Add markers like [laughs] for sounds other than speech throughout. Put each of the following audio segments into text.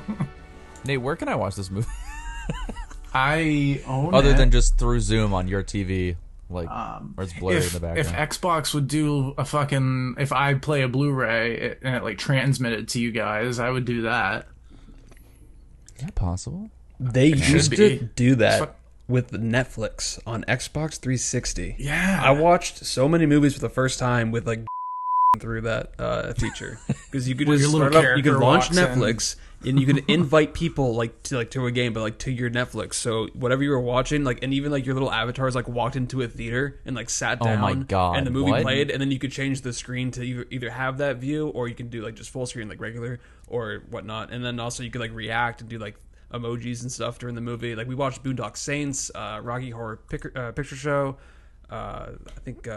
[laughs] Nate, where can I watch this movie [laughs] I own other it. than just through Zoom on your TV, like Um, where it's blurry if, in the background. if? Xbox would do a fucking if I play a Blu-ray it- and it like transmitted to you guys, I would do that. Is that possible? They used to do that Fuck. with Netflix on Xbox 360. Yeah, I watched so many movies for the first time with like through that uh, feature [laughs] because you could just start up, you could launch walks in. Netflix and you could [laughs] invite people like to like to a game, but like to your Netflix. So whatever you were watching, like and even like your little avatars like walked into a theater and like sat down. Oh my God, And the movie what? played, and then you could change the screen to either either have that view or you can do like just full screen like regular or whatnot. And then also you could like react and do like emojis and stuff during the movie. Like we watched Boondock Saints, uh, Rocky Horror Pic- uh, Picture Show. Uh, I think.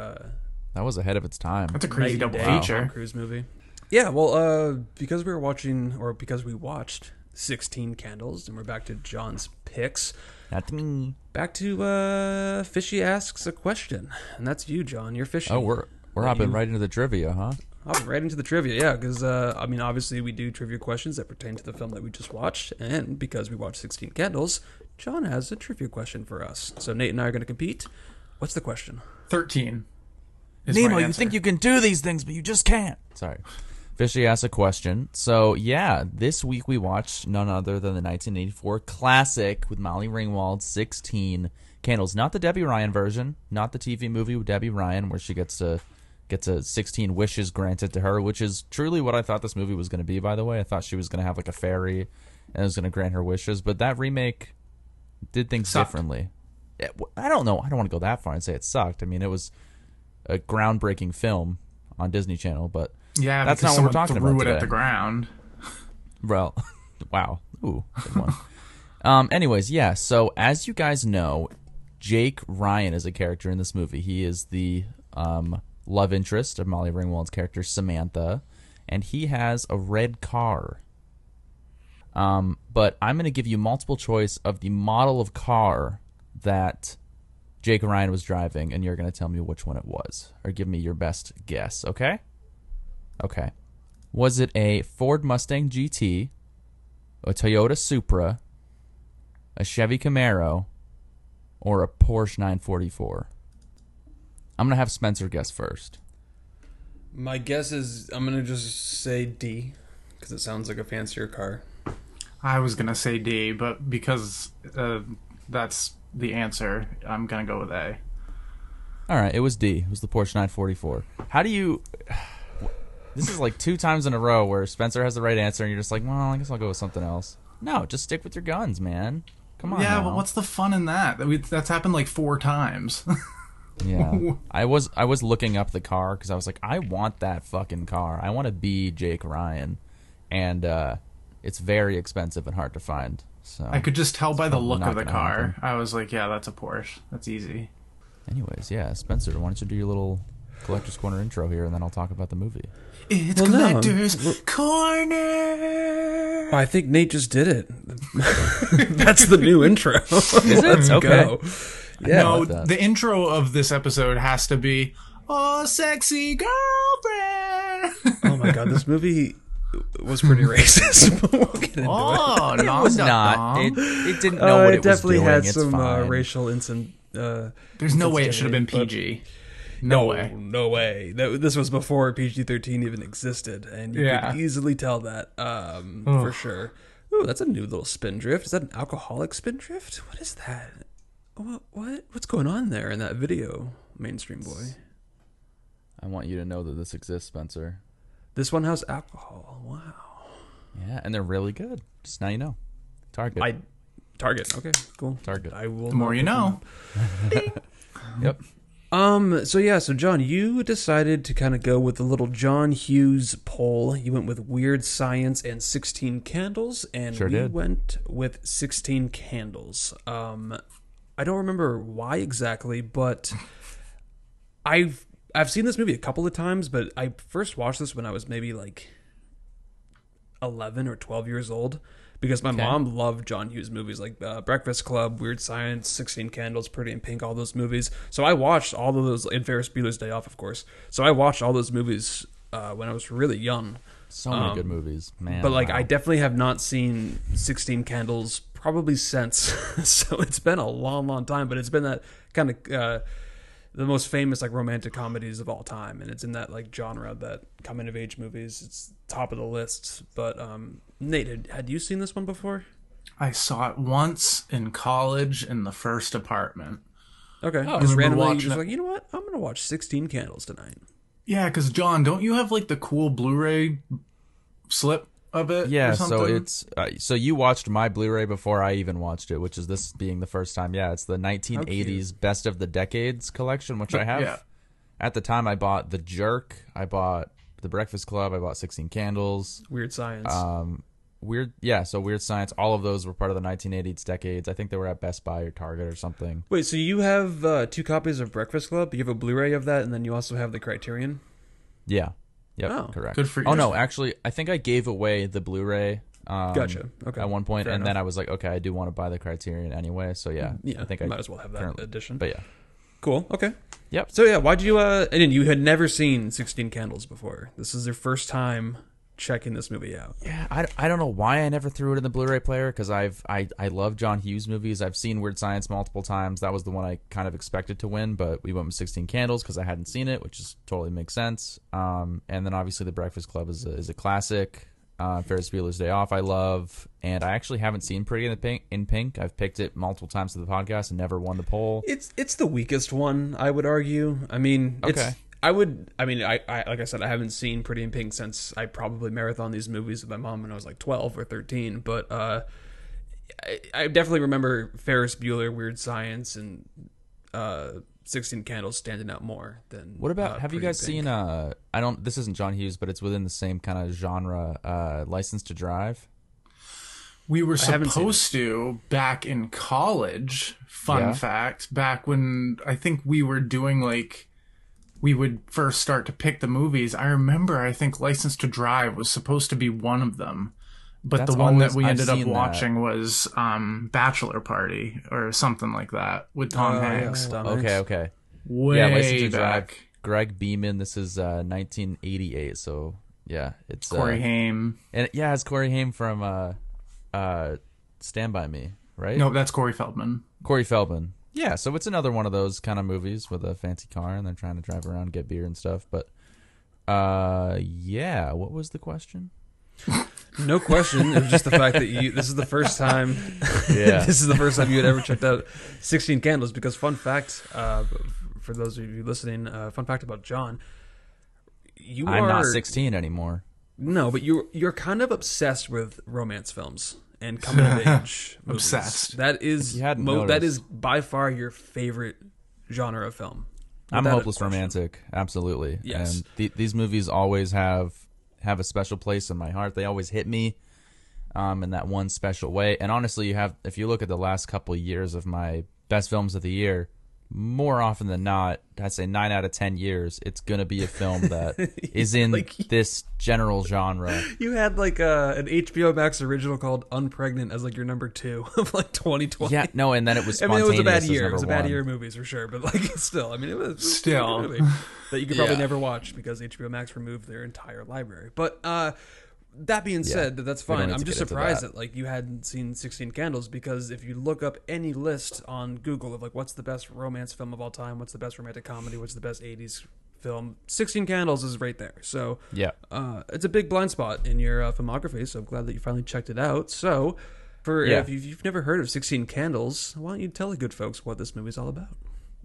That was ahead of its time. that's a crazy Night double Day, Tom feature. Cruise movie. Yeah, well, uh, because we were watching, or because we watched 16 Candles, and we're back to John's picks. Not me. Back to uh, Fishy asks a question, and that's you, John. You're Fishy. Oh, we're we're Yeah, hopping you- right into the trivia, huh? I'll right into the trivia, yeah, because uh, I mean, obviously, we do trivia questions that pertain to the film that we just watched, and because we watched 16 Candles, John has a trivia question for us. So Nate and I are going to compete. What's the question? Thirteen. Is Nemo, you think you can do these things, but you just can't. Sorry. Fishy asked a question. So, yeah, this week we watched none other than the 1984 classic with Molly Ringwald, 16 Candles. Not the Debby Ryan version, not the TV movie with Debby Ryan where she gets to gets a 16 wishes granted to her, which is truly what I thought this movie was going to be, by the way. I thought she was going to have like a fairy and it was going to grant her wishes, but that remake did things Sucked. differently. I don't know. I don't want to go that far and say it sucked. I mean, it was a groundbreaking film on Disney Channel, but Yeah, That's not what we're talking threw about it at today. the ground. [laughs] well, [laughs] wow, ooh, good one. um, anyways, yeah. So as you guys know, Jake Ryan is a character in this movie. He is the um, love interest of Molly Ringwald's character Samantha, and he has a red car. Um, but I'm going to give you multiple choice of the model of car that Jake Ryan was driving, and you're going to tell me which one it was, or give me your best guess. Okay? Okay. Was it a Ford Mustang GT, a Toyota Supra, a Chevy Camaro, or a Porsche 944? I'm gonna have Spencer guess first. My guess is I'm going to just say D, because it sounds like a fancier car. I was gonna say D, but because uh, that's the answer, I'm gonna go with A. All right, it was D. It was the Porsche 944. How do you? This is like two times in a row where Spencer has the right answer, and you're just like, well, I guess I'll go with something else. No, just stick with your guns, man. Come on. yeah, now. but what's the fun in that? That That's happened like four times. [laughs] Yeah, I was I was looking up the car because I was like, I want that fucking car. I want to be Jake Ryan, and uh, it's very expensive and hard to find. So, I could just tell by the look of the car. happen. I was like, yeah, that's a Porsche. That's easy. anyways, yeah, Spencer, why don't you do your little collector's corner intro here, and then I'll talk about the movie. It's Well, no. collector's corner. I think Nate just did it. [laughs] That's the new intro. [laughs] Is it? Okay. Yeah. no, the intro of this episode has to be, "Oh, sexy girlfriend." Oh my god, this movie was pretty [laughs] racist. but we'll get into it. oh, [laughs] It was not. It, it didn't know Uh, what it it, definitely was doing. had it's some uh, fine. racial incident. Uh, There's no way it should have been PG. No way. No way. That, this was before PG thirteen even existed, and you Yeah. could easily tell that um, for sure. Ooh, that's a new little spindrift. Is that an alcoholic spindrift? What is that? What what what's going on there in that video, mainstream boy? I want you to know that this exists, Spencer. This one has alcohol. Wow. Yeah, and they're really good. Just now you know. Target. I target. Okay, cool. Target. I will. The more you know. [laughs] Yep. Um. So yeah. So John, you decided to kind of go with the little John Hughes poll. You went with Weird Science and Sixteen Candles, and Sure we did. went with Sixteen Candles. Um, I don't remember why exactly, but I've I've seen this movie a couple of times, but I first watched this when I was maybe like eleven or twelve years old. Because my mom loved John Hughes movies like uh, Breakfast Club, Weird Science, Sixteen Candles, Pretty in Pink, all those movies. So I watched all of those, and Ferris Bueller's Day Off, of course. So I watched all those movies uh, when I was really young. So many Um, good movies, man. but like wow. I definitely have not seen Sixteen Candles probably since. [laughs] so it's been a long, long time. But it's been that kind of uh, the most famous like romantic comedies of all time, and it's in that like genre that coming of age movies. It's top of the list. But um, Nate, had, had you seen this one before? I saw it once in college in the first apartment. Okay, I just remember randomly, watching you're just it. like you know what? I'm gonna watch Sixteen Candles tonight. Yeah, because John, don't you have like the cool Blu-ray slip of it? yeah. So it's uh, so you watched my Blu-ray before I even watched it, which is this being the first time. Yeah, it's the 1980s Best of the Decades collection, which I have. Yeah. At the time, I bought The Jerk. I bought The Breakfast Club. I bought 16 Candles. Weird Science. Um, weird, yeah. So Weird Science. All of those were part of the 1980s decades. I think they were at Best Buy or Target or something. Wait, so you have uh, two copies of Breakfast Club? You have a Blu-ray of that, and then you also have the Criterion. Yeah. Yep. Oh, correct. good for Oh no, actually, I think I gave away the Blu-ray. Um, Gotcha. Okay. At one point, Fair and then. I was like, okay, I do want to buy the Criterion anyway. So yeah, Yeah, I think I might as well have that currently- edition. But yeah, Cool. Okay. Yep. So yeah, why did you? Uh, and then you had never seen Sixteen Candles before. This is your first time checking this movie out. yeah. I, I don't know why I never threw it in the Blu-ray player because I've I I love John Hughes movies. I've seen Weird Science multiple times. That was the one I kind of expected to win, but we went with Sixteen Candles because I hadn't seen it, which is totally makes sense. Um, and then obviously The Breakfast Club is a, is a classic. Uh, Ferris Bueller's Day Off, I love, and I actually haven't seen Pretty in the Pink. In Pink, I've picked it multiple times to the podcast and never won the poll. It's it's the weakest one, I would argue. I mean, it's, Okay. I would. I mean, I, I like I said, I haven't seen Pretty in Pink since I probably marathon these movies with my mom when I was like twelve or thirteen. But uh, I, I definitely remember Ferris Bueller, Weird Science, and uh, Sixteen Candles standing out more than. What about uh, have you Pretty in guys Pink. seen uh I don't this isn't John Hughes, but it's within the same kind of genre, uh License to Drive. We were supposed to back in college. Fun Yeah. fact, back when I think we were doing like we would first start to pick the movies. I remember I think License to Drive was supposed to be one of them. But That's the one always- that we I've ended up seen that. watching was um Bachelor Party or something like that with Tom Oh, Hanks. Tom Okay, okay. Way yeah, License to Drive. Greg Beeman. This is uh 1988, so yeah, it's uh, Corey Haim. and yeah, it's Corey Haim from uh uh Stand by Me, right? No, that's Corey Feldman. Corey Feldman. Yeah, so it's another one of those kind of movies with a fancy car and they're trying to drive around, get beer and stuff. But uh, yeah, what was the question? [laughs] No question. It was just the fact that you. This is the first time. [laughs] Yeah. [laughs] this is the first time you had ever checked out Sixteen Candles. Because fun fact, uh, for those of you listening, uh, fun fact about John. You I'm are not 16 anymore. No, but you're you're kind of obsessed with romance films and coming of [laughs] age. movies. Obsessed. That is mo- that is by far your favorite genre of film. I'm a Without hopeless question. romantic, absolutely. Yes. And th- these movies always have have a special place in my heart. They always hit me um, in that one special way. And honestly, you have if you look at the last couple of years of my best films of the year, more often than not, I'd say nine out of ten years, it's gonna be a film [laughs] that [laughs] is in Like- this general genre. You had like uh, an HBO Max original called "Unpregnant" as like your number two [laughs] of like 2020. Yeah, no, and then it was I mean, it was a bad year. It was a bad one. year of movies for sure, but like still, I mean, it was, it was Still. good movie that you could probably Yeah. never watch because HBO Max removed their entire library. But uh, that being said, that's fine. I'm just surprised that. that. like you hadn't seen Sixteen Candles because if you look up any list on Google of like what's the best romance film of all time, what's the best romantic comedy, what's the best '80s film, Sixteen Candles is right there. So Yeah. uh, it's a big blind spot in your uh, filmography, so I'm glad that you finally checked it out. So, for Yeah. if you've, you've never heard of Sixteen Candles, why don't you tell the good folks what this movie's all about?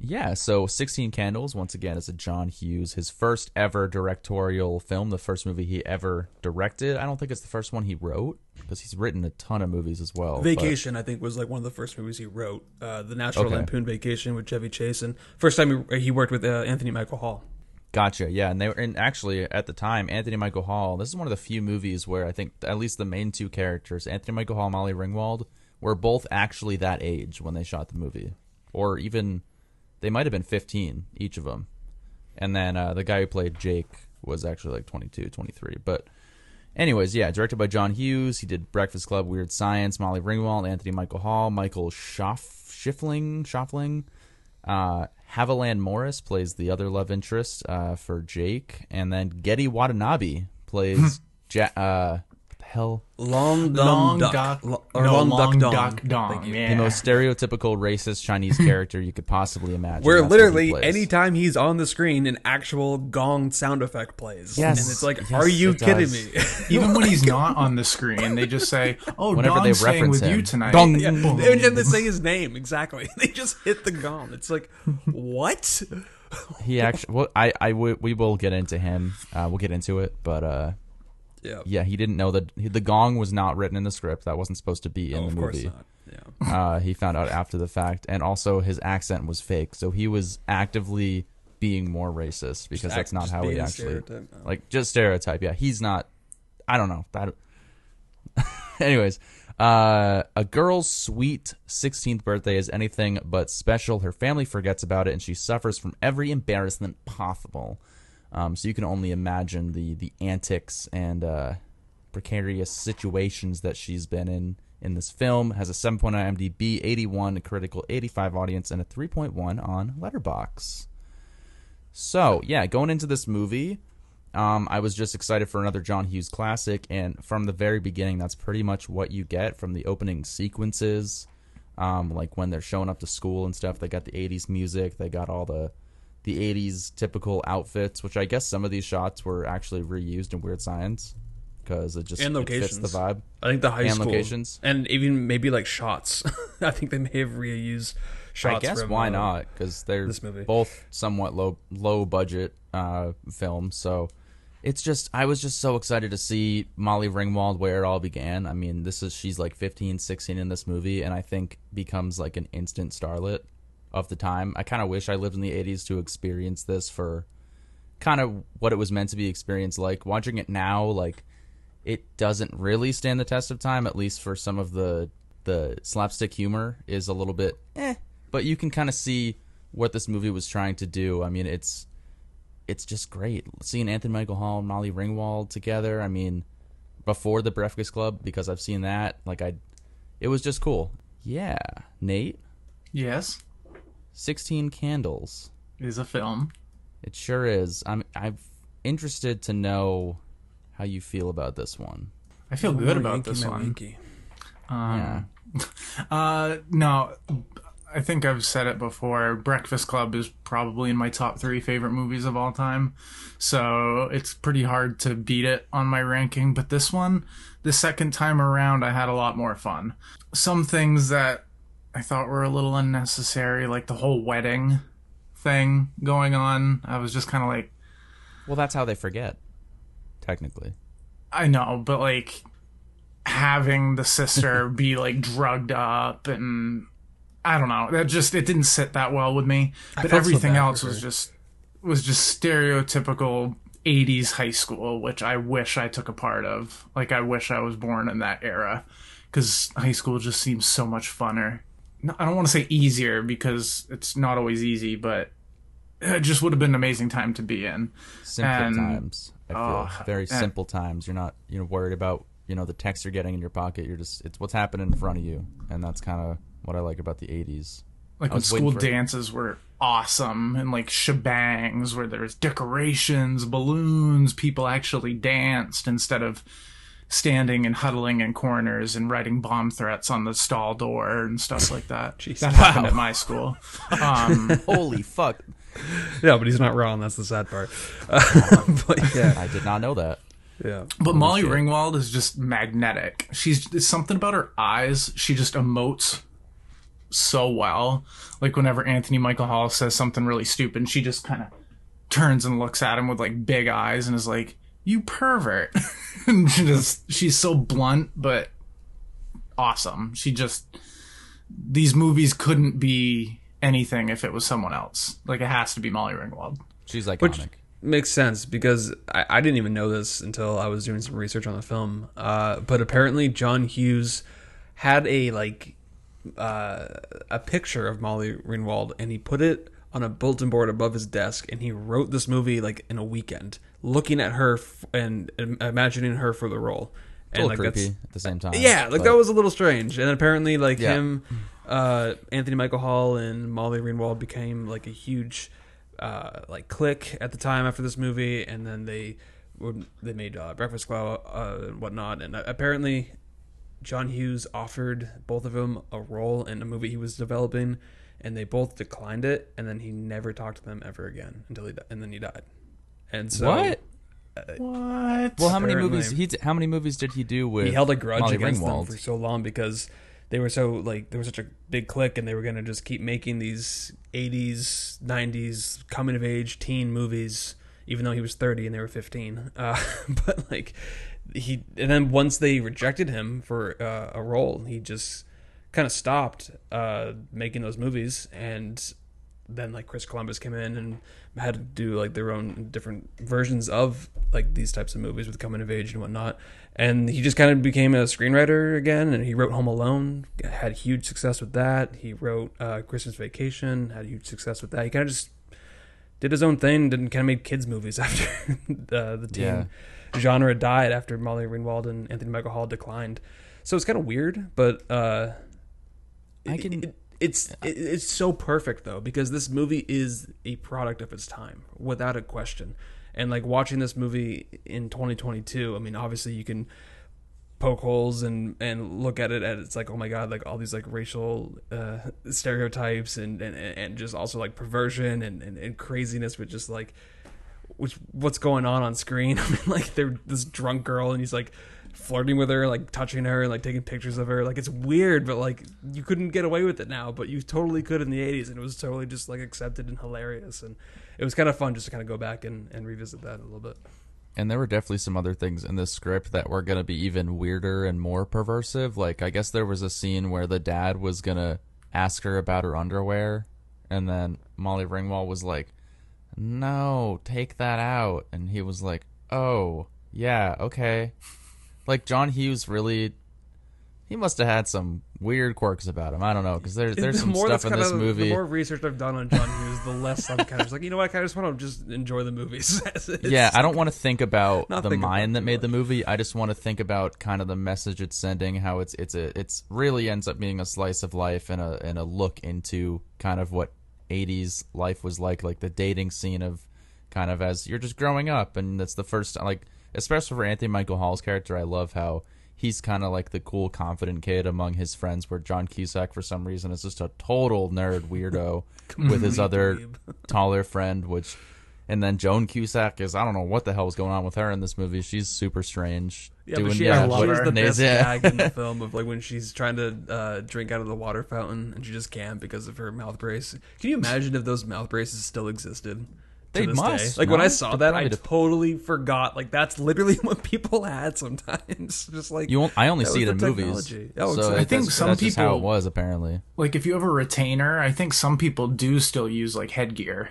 Yeah, so 16 Candles, once again, is a John Hughes, his first ever directorial film, the first movie he ever directed. I don't think it's the first one he wrote, because he's written a ton of movies as well. but- Vacation, I think, was like one of the first movies he wrote. Uh, the National Okay. Lampoon Vacation with Chevy Chase, and first time he, he worked with uh, Anthony Michael Hall. Gotcha. Yeah, and they were, and actually at the time, Anthony Michael Hall. This is one of the few movies where I think at least the main two characters, Anthony Michael Hall, and Molly Ringwald, were both actually that age when they shot the movie, or even they might have been 15 each of them. And then uh, the guy who played Jake was actually like 22, 23. But anyways, yeah, directed by John Hughes. He did Breakfast Club, Weird Science, Molly Ringwald, Anthony Michael Hall, Michael Schaff, Schiffling, Schaffling. Uh, Haviland Morris plays the other love interest uh, for Jake, and then Gedde Watanabe plays [laughs] Ja- uh, hell? Long Long Dong Duck, Lo- or no, Long, Long Duck Dong. Duck Dong. Thank you. Yeah. The most stereotypical racist Chinese [laughs] character you could possibly imagine. Where That's what he literally plays. anytime he's on the screen, an actual gong sound effect plays. Yes. and it's like, Yes, are you it kidding does. me? [laughs] Even when he's [laughs] not on the screen, they just say, "Oh, Whenever they Dong's staying reference with him. you tonight." Dong. yeah, Boom. every time they say his name, exactly. They just hit the gong. It's like, what? he actually. Well, I, I, w- we will get into him. Uh, we'll get into it, but uh, Yeah, yeah, he didn't know that the gong was not written in the script. That wasn't supposed to be in oh, the of course movie. not. Yeah, Uh, he found out after the fact, and also his accent was fake, so he was actively being more racist because that's Act- not how he actually. Oh. like just stereotype. Yeah, he's not. I don't know. Don't, [laughs] anyways, uh, a girl's sweet 16th birthday is anything but special. Her family forgets about it, and she suffers from every embarrassment possible. Um, so you can only imagine the the antics and uh, precarious situations that she's been in in this film. Has a 7.0 IMDb, 81 critical, 85 audience, and a 3.1 on Letterboxd. So yeah, going into this movie, um, I was just excited for another John Hughes classic, and from the very beginning, that's pretty much what you get from the opening sequences. Um, like when they're showing up to school and stuff, they got the '80s music, they got all the the '80s typical outfits, which I guess some of these shots were actually reused in Weird Science because it just And it fits the vibe. I think the high And school locations. and even maybe like shots. [laughs] I think they may have reused shots. I guess from, why uh, not? Because they're this movie. both somewhat low low budget uh, films, so it's just I was just so excited to see Molly Ringwald where it all began. I mean, this is she's like 15, 16 in this movie, and I think becomes like an instant starlet of the time. I kind of wish I lived in the '80s to experience this for kind of what it was meant to be experienced like. Watching it now, like it doesn't really stand the test of time, at least for some of the the slapstick humor is a little bit eh. But you can kind of see what this movie was trying to do. I mean, it's it's just great seeing Anthony Michael Hall and Molly Ringwald together. I mean, before the Breakfast Club because I've seen that. Like I, it was just cool. Yeah, Nate, Yes, Sixteen Candles. is a film. It sure is. I'm I'm interested to know how you feel about this one. I feel good about Yankee, this one. Yankee. yeah. [laughs] Uh, no, I think I've said it before. Breakfast Club is probably in my top three favorite movies of all time. So it's pretty hard to beat it on my ranking. But this one, the second time around, I had a lot more fun. Some things that I thought were a little unnecessary, like the whole wedding thing going on. I was just kind of like, Well, that's how they forget. Technically. I know, but like having the sister [laughs] be like drugged up and I don't know. That just it didn't sit that well with me. But felt so everything else was just was just stereotypical 80s high school, which I wish I took a part of. Like I wish I was born in that era cuz high school just seems so much funner. I don't want to say easier because it's not always easy, but it just would have been an amazing time to be in. Simple And- times. I feel oh, very simple times. You're not you know worried about you know the text you're getting in your pocket. You're just it's what's happening in front of you, and that's kind of what I like about the '80s. Like when school dances were awesome and like shebangs where there's decorations, balloons, people actually danced instead of standing and huddling in corners and writing bomb threats on the stall door and stuff like that. [laughs] Jeez. that happened at my school. [laughs] Um, Holy fuck! Yeah, but he's not wrong. That's the sad part. [laughs] Uh, but yeah, I did not know that. yeah. but Molly shit. Ringwald is just magnetic. She's there's something about her eyes. She just emotes so well. Like whenever Anthony Michael Hall says something really stupid, she just kind of turns and looks at him with like big eyes and is like, "You pervert." [laughs] and she just she's so blunt but awesome. She just these movies couldn't be anything if it was someone else. Like it has to be Molly Ringwald. She's iconic. Which makes sense because I, I didn't even know this until I was doing some research on the film. Uh, but apparently, John Hughes had a like uh, a picture of Molly Ringwald, and he put it on a bulletin board above his desk, and he wrote this movie like in a weekend, looking at her f- and im- imagining her for the role. And little like creepy that's at the same time. yeah, like but- that was a little strange. And apparently, like Yeah. him, uh, Anthony Michael Hall and Molly Ringwald became like a huge, uh, like click at the time after this movie, and then they when they made uh, Breakfast Club uh, and whatnot. And uh, apparently, John Hughes offered both of them a role in a movie he was developing, and they both declined it. And then he never talked to them ever again until he di- and then he died. And so what? What? Well, how many Apparently. movies he? d- How many movies did he do with? he held a grudge Molly against Ringwald? them for so long because they were so like there was such a big click and they were gonna just keep making these 80s 90s coming of age teen movies even though he was 30 and they were 15 uh, [laughs] but like he and then once they rejected him for uh, a role he just kind of stopped uh, making those movies and then like Chris Columbus came in and had to do like their own different versions of like these types of movies with coming of age and whatnot. And he just kind of became a screenwriter again, and he wrote Home Alone, had huge success with that. He wrote uh, Christmas Vacation, had huge success with that. He kind of just did his own thing, didn't kind of made kids movies [laughs] after uh, the teen Yeah. genre died after Molly Ringwald and Anthony Michael Hall declined. So it's kind of weird, but uh, I can- it- it's it, it's so perfect though because this movie is a product of its time without a question. And like watching this movie in 2022, I mean, obviously you can poke holes and and look at it and it's like oh my god like all these like racial uh stereotypes and and, and just also like perversion and, and, and craziness with just like which what's going on on screen [laughs] i mean like they're this drunk girl and he's like flirting with her like touching her and like taking pictures of her like it's weird but like you couldn't get away with it now but you totally could in the 80s and it was totally just like accepted and hilarious and it was kind of fun just to kind of go back and, and revisit that a little bit And there were definitely some other things in this script that were going to be even weirder and more perversive. Like, I guess there was a scene where the dad was going to ask her about her underwear, and then Molly Ringwald was like, No, take that out. And he was like, Oh, yeah, okay. Like, John Hughes really. He must have had some weird quirks about him. I don't know, because there's, there's the some stuff in this of, movie. The more research I've done on John Hughes, the less I'm kind of just like, you know what? I just want to just enjoy the movies. [laughs] Yeah, I don't want to think about the mind that made the movie. I just want to think about kind of the message it's sending, how it's it's a it's really ends up being a slice of life and a and a look into kind of what 80s life was like, like the dating scene of kind of as you're just growing up and that's the first like especially for Anthony Michael Hall's character, I love how he's kind of like the cool confident kid among his friends where John Cusack for some reason is just a total nerd weirdo [laughs] with his other [laughs] taller friend, which, and then Joan Cusack is I don't know what the hell was going on with her in this movie. She's super strange. Yeah, doing but she, yeah, has, love she her. the best yeah. gag in the [laughs] film of like when she's trying to uh, drink out of the water fountain and she just can't because of her mouth brace. Can you imagine if those mouth braces still existed? To They this must, Day? Like when? I saw that, I totally forgot. Like that's literally [laughs] what people had sometimes. [laughs] Just like You, won't- I only see it in movies. technology. Oh, so exactly. I think that's, some that's just how it people- was apparently. like if you have a retainer, I think some people do still use like headgear.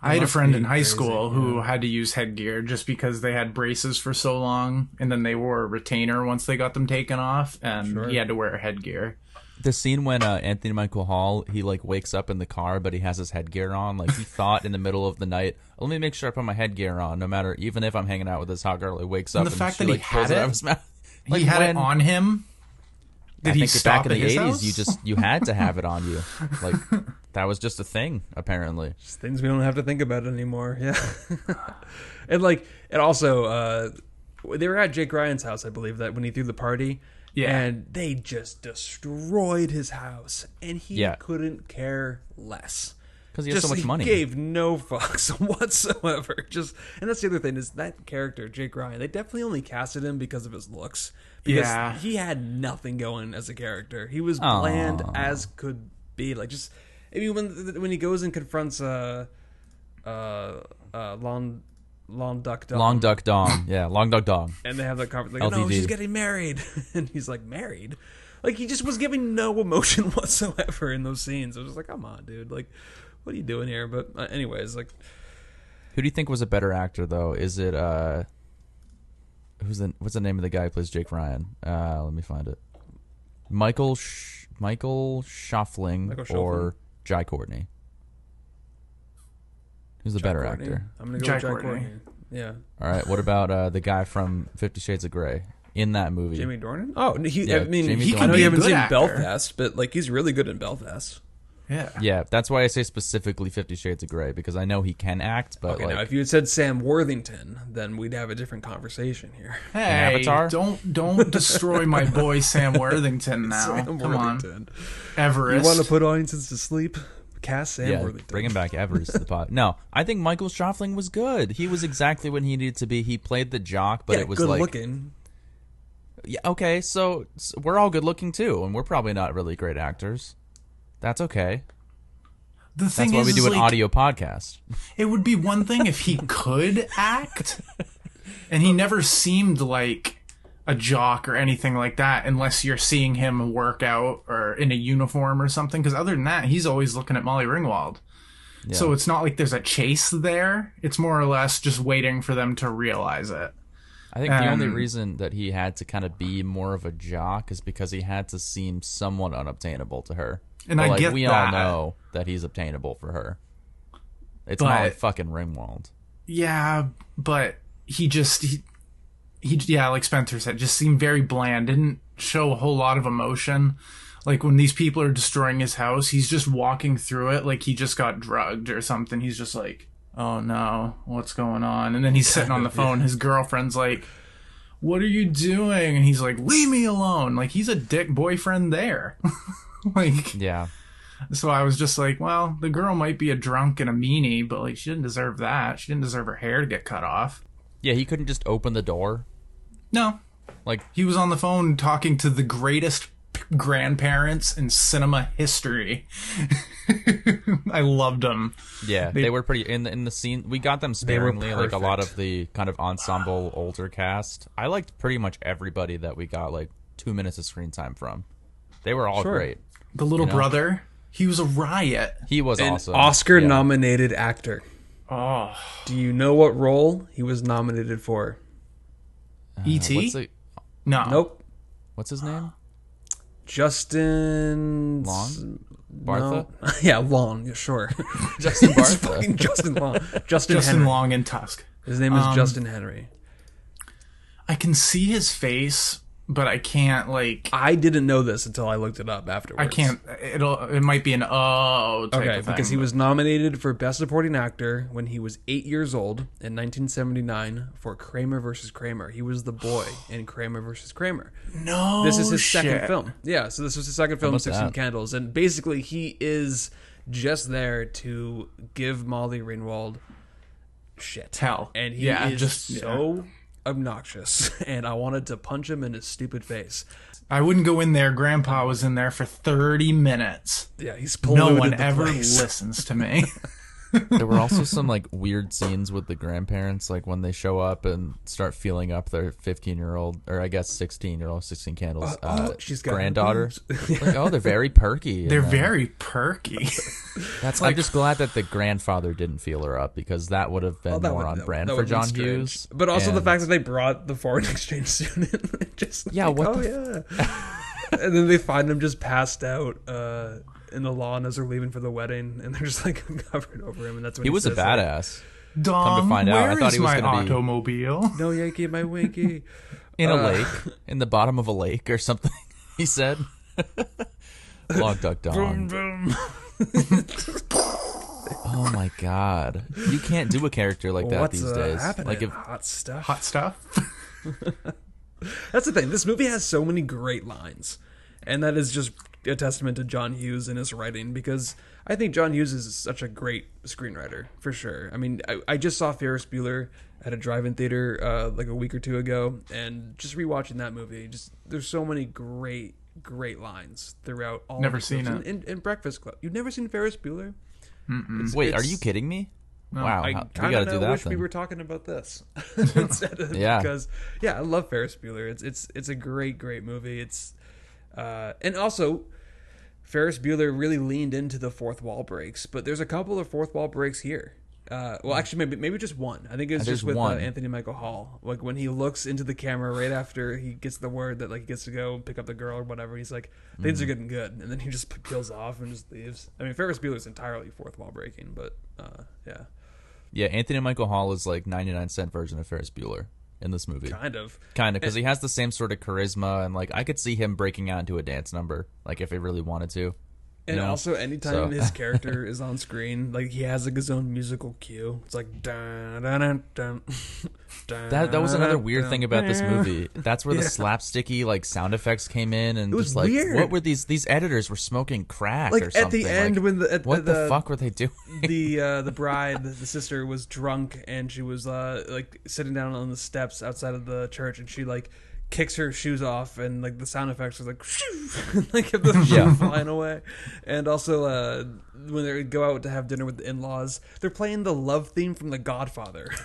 I had a friend in high crazy, school who had to use headgear just because they had braces for so long, and then they wore a retainer once they got them taken off, and Sure. he had to wear a headgear. The scene when uh, Anthony Michael Hall he like wakes up in the car, but he has his headgear on. Like he thought in the middle of the night, let me make sure I put my headgear on, no matter even if I'm hanging out with this hot girl. He wakes up And the and fact she, that he like, pulls had it out it? of his mouth. he Like, had when- it on him. Did I he think stop back in the eighties, you just you had to have it on you. [laughs] Like that was just a thing, apparently. Just things we don't have to think about anymore. Yeah, [laughs] and like, and also, uh, they were at Jake Ryan's house, I believe, that when he threw the party. Yeah. and they just destroyed his house, and he Yeah. couldn't care less. Because he has so much money. gave no [laughs] fucks whatsoever. Just and that's the other thing is that character Jake Ryan. They definitely only casted him because of his looks. Because Yeah. he had nothing going as a character. He was Aw. bland as could be. Like just I mean when when he goes and confronts uh uh uh Long Long Duck Dong, Long Duck Dong. Yeah, Long Duck Dong. and they have that conversation. Like, no, LDD. she's getting married, [laughs] and he's like, married. Like he just was giving no emotion [laughs] whatsoever in those scenes. I was just like, come on, dude. Like, what are you doing here? But uh, anyways, like, Who do you think was a better actor though? Is it uh who's the what's the name of the guy who plays Jake Ryan? Uh let me find it. Michael Sh- Michael Shuffling Michael or Jai Courtney? Who's the better Courtney. actor? I'm gonna go Jack with Jack Courtney. Courtney. Yeah, All right, what about uh the guy from 50 Shades of Grey in that movie? Jamie Dornan. Oh, he, Yeah, I mean, Jamie he Dornan. I know Be you a haven't good seen actor. Belfast, but like he's really good in Belfast. Yeah. Yeah, that's why I say specifically Fifty Shades of Grey because I know he can act, but Okay, like now if you had said Sam Worthington, then we'd have a different conversation here. Hey, Avatar? don't don't destroy my boy Sam [laughs] Worthington now. Sam Come on, Worthington. Everest. You want to put audiences to sleep? Cast Sam yeah, Worthington. bringing back Evers to the pot. No, I think Michael Schoeffling was good. He was exactly what he needed to be. He played the jock, but yeah, it was good like looking. Yeah, okay, so, so we're all good looking too, and we're probably not really great actors. That's okay. the thing That's why is, we do an like, audio podcast. It would be one thing if he could act, [laughs] and he never seemed like a jock or anything like that, unless you're seeing him work out or in a uniform or something. Because other than that, he's always looking at Molly Ringwald. So it's not like there's a chase there. It's more or less just waiting for them to realize it. I think the only Um, reason that he had to kind of be more of a jock is because he had to seem somewhat unobtainable to her. And But, I like, get we that. all know that he's obtainable for her. It's not But- like fucking Ringwald. Yeah, but he just he, he yeah, like Spencer said, just seemed very bland. Didn't show a whole lot of emotion. Like when these people are destroying his house, he's just walking through it like he just got drugged or something. He's just like, "Oh no, what's going on?" And then he's sitting on the [laughs] phone. His girlfriend's like, "What are you doing?" And he's like, "Leave me alone." Like he's a dick boyfriend there. [laughs] like Yeah. so I was just like, well, the girl might be a drunk and a meanie, but like she didn't deserve that. She didn't deserve her hair to get cut off. Yeah, he couldn't just open the door. No, Like, he was on the phone talking to the greatest p- grandparents in cinema history. [laughs] I loved them. yeah, they, were pretty in the, in the scene. We got them sparingly, like a lot of the kind of ensemble older cast. I liked pretty much everybody that we got like two minutes of screen time from. They were all Sure. great. The little know? brother, he was a riot. He was An awesome. Oscar Yeah. nominated actor. Oh, Do you know what role he was nominated for? E.T. What's, the, no, Nope. what's his name? Justin Long? Bartha? No. [laughs] yeah, Long. Yeah, sure. [laughs] Justin It's Bartha. fucking Justin Long. [laughs] Justin, Justin Henry. Long and Tusk. His name is Um, Justin Henry. I can see his face, but I can't like. I didn't know this until I looked it up afterwards. I can't. It'll. It might be an oh type Okay, of thing. because he was nominated for Best Supporting Actor when he was eight years old in 1979 for Kramer versus Kramer. He was the boy [gasps] in Kramer versus Kramer. no. This is his second film. Yeah, so this was his second film, about 16 that? Candles. And basically, he is just there to give Molly Ringwald shit. Hell. And he Yeah, is just- yeah. Obnoxious. [laughs] And I wanted to punch him in his stupid face. I wouldn't go in there. Grandpa was in there for 30 minutes. Yeah, he's No one ever place. [laughs] listens to me. [laughs] There were also [laughs] some like weird scenes with the grandparents, like when they show up and start feeling up their 15 year old, or I guess 16 year old, 16 candles, uh, oh, she's got granddaughter. like, [laughs] oh, they're very perky. They're very perky. [laughs] That's. Like, I'm just glad that the grandfather didn't feel her up because that would have been Well, more would- on brand for John. Hughes. But also the fact that they brought the foreign exchange student just Yeah, like, what oh the yeah. and then they find him just passed out uh, in the lawn as they're leaving for the wedding, and they're just like [laughs] covered over him, and that's when he was a badass. like, badass. Dom, find out, I thought he was my gonna be- automobile? [laughs] no Yankee, my Winky. [laughs] in a Uh, lake, in the bottom of a lake or something. He said, "Log duck Vroom, dong." vroom. Oh my god, you can't do a character like that What's these uh, days. happening? Like if Hot stuff. Hot stuff. That's the thing. This movie has so many great lines, and that is just a testament to John Hughes and his writing because I think John Hughes is such a great screenwriter for sure. I mean, I, I just saw Ferris Bueller at a drive-in theater uh, like a week or two ago, and just rewatching that movie, just there's so many great, great lines throughout all. Never seen it. In, in, in Breakfast Club. You've never seen Ferris Bueller? It's- wait, are you kidding me? Wow, I we kind got of to do know that wish we were talking about this [laughs] [laughs] instead of, Yeah. because yeah, I love Ferris Bueller. It's it's it's a great great movie. It's uh, and also Ferris Bueller really leaned into the fourth wall breaks, but there's a couple of fourth wall breaks here. Uh, well, actually, maybe maybe just one. I think it's just with uh. Anthony Michael Hall. Like when he looks into the camera right after he gets the word that like he gets to go pick up the girl or whatever. He's like, things are Mm-hmm. getting good, and then he just [laughs] peels off and just leaves. I mean, Ferris Bueller's entirely fourth wall breaking, but uh, yeah, Yeah, Anthony Michael Hall is like 99 cent version of Ferris Bueller in this movie. kind of. Kind of, because he has the same sort of charisma, and like I could see him breaking out into a dance number, like if he really wanted to. And you know? also, anytime So- his character [laughs] is on screen, like he has like his own musical cue. It's like dun dun dun dun. dun That that was another weird thing about this [laughs] movie. That's where the Yeah. slapsticky like sound effects came in, and was just like weird. what were these? These editors were smoking crack Like or something. at the end like, when the at what the, the, fuck were they doing? the uh, [laughs] the bride, the sister, was drunk and she was uh, like sitting down on the steps outside of the church, and she like kicks her shoes off, and like the sound effects was like, [laughs] shoo, like of [laughs] the shoe Yeah. flying away. And also, uh, when they go out to have dinner with the in laws, they're playing the love theme from The Godfather. [laughs]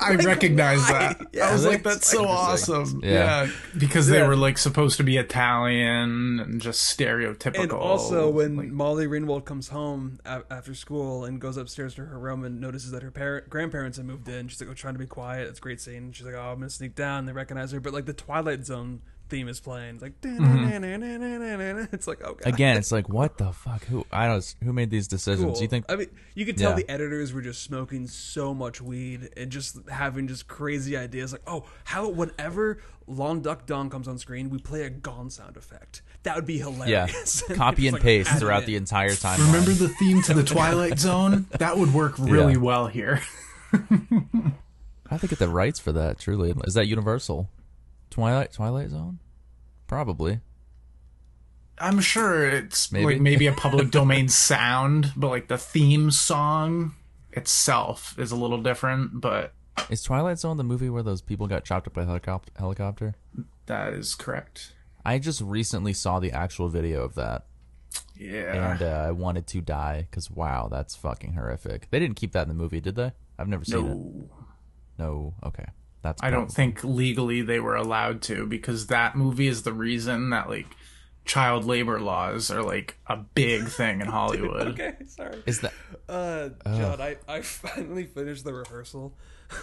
I recognize why? that. Yeah, I was like, that's so awesome. Yeah. Yeah. because they were like supposed to be Italian and just stereotypical. And also, when like, Molly Ringwald comes home a- after school and goes upstairs to her room and notices that her parent grandparents have moved in, she's like, "Oh, trying to be quiet." It's a great scene. She's like, "Oh, I'm gonna sneak down." They recognize her, but like the Twilight Zone theme is playing. It's like, mm-hmm. [laughs] it's like, okay. Again, it's [laughs] like what the fuck? Who I don't who made these decisions? Cool. You think I mean, you could tell Yeah. the editors were just smoking so much weed and just having just crazy ideas. Like, oh, how whenever Long Duck Dong comes on screen, we play a gong sound effect. That would be hilarious. yeah, hilarious. copy Just, and like, paste add it throughout the entire time. remember the theme to the Twilight [laughs] Zone? That would work really Yeah. well here. I have to get the rights for that. Truly, is that Universal? Twilight Twilight Zone? Probably. I'm sure it's Maybe. like maybe a public [laughs] domain sound, but like the theme song itself is a little different, but Is Twilight Zone the movie where those people got chopped up by a helicopter? Helicopter? that is correct. I just recently saw the actual video of that, Yeah. and uh, I wanted to die because wow, that's fucking horrific. They didn't keep that in the movie, did they? I've never seen it. no. No. Okay, that's. I don't think legally they were allowed to because that movie is the reason that like child labor laws are like a big [laughs] thing in Hollywood. Okay, sorry. Is that? Uh, John, I, I finally finished the rehearsal. [laughs]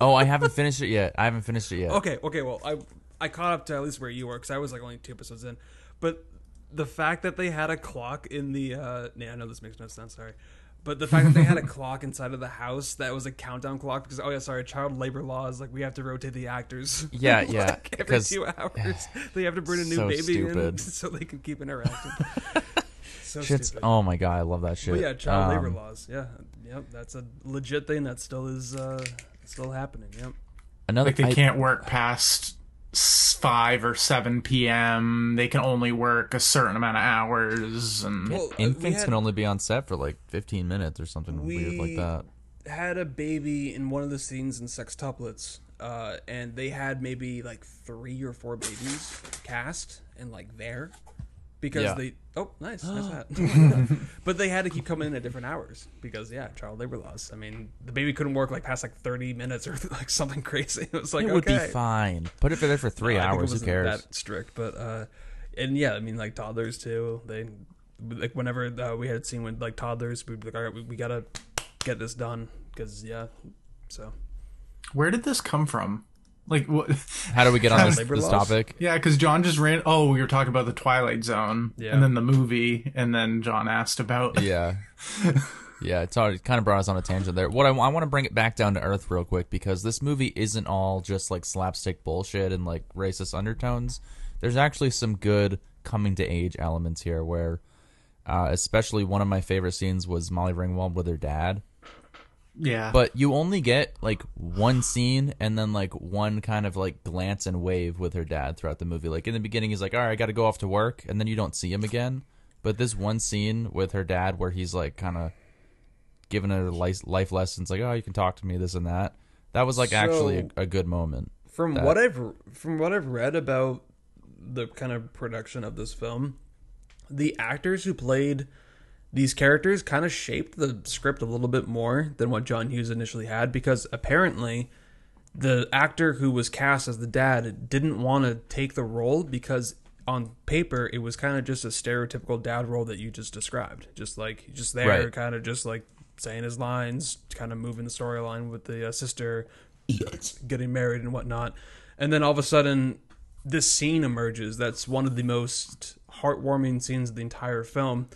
Oh, I haven't finished it yet. I haven't finished it yet. Okay, okay, well, I I caught up to at least where you were because I was like only two episodes in, but the fact that they had a clock in the uh, yeah, I know this makes no sense. Sorry. But the fact that they had a [laughs] clock inside of the house that was a countdown clock because oh yeah sorry child labor laws like we have to rotate the actors Yeah, [laughs] yeah, like [laughs] every two [sighs] hours they have to bring a new So baby in so they can keep interacting. so Shit's. stupid. Oh my god, I love that shit. But yeah, child labor Um, laws. Yeah, yep, that's a legit thing that still is uh, still happening. Yep. Another. Like they I- can't work past s- 5 or 7 p.m. They can only work a certain amount of hours and Well, uh, we infants had- can only be on set for like 15 minutes or something weird like that. had a baby in one of the scenes in Sextuplets, uh, and they had maybe like three or four babies cast and like there because Yeah. they oh nice nice [gasps] hat [laughs] [laughs] but they had to keep coming in at different hours because yeah child labor laws I mean the baby couldn't work like past like thirty minutes or [laughs] like something crazy it was like it would okay. be fine. Put it there for three I think it hours. Who wasn't cares? That strict, but uh, and yeah, I mean like toddlers too. They like whenever uh, we had seen with like toddlers, we'd be like, all right, we, we gotta get this done because yeah. So where did this come from? Like what How do we get on this, Labor this laws? topic? Yeah, because John just ran. Oh, we were talking about the Twilight Zone, Yeah. and then the movie, and then John asked about. Yeah. [laughs] Yeah, it's already kind of brought us on a tangent there. What I, I want to bring it back down to earth real quick because this movie isn't all just like slapstick bullshit and like racist undertones. There's actually some good coming to age elements here where uh, especially one of my favorite scenes was Molly Ringwald with her dad. Yeah, But you only get like one scene and then like one kind of like glance and wave with her dad throughout the movie. Like in the beginning, he's like, "All right, I got to go off to work," and then you don't see him again. But this one scene with her dad where he's like kind of giving her life, life lessons, like, "Oh, you can talk to me, this and that." That was like actually a, a good moment. from That- what I've from what I've read about the kind of production of this film, the actors who played these characters kind of shaped the script a little bit more than what John Hughes initially had because apparently the actor who was cast as the dad didn't want to take the role because on paper it was kind of just a stereotypical dad role that you just described. Just like just there Right. kind of just like saying his lines kind of moving the storyline with the uh, sister getting married and whatnot. And then all of a sudden this scene emerges that's one of the most heartwarming scenes of the entire film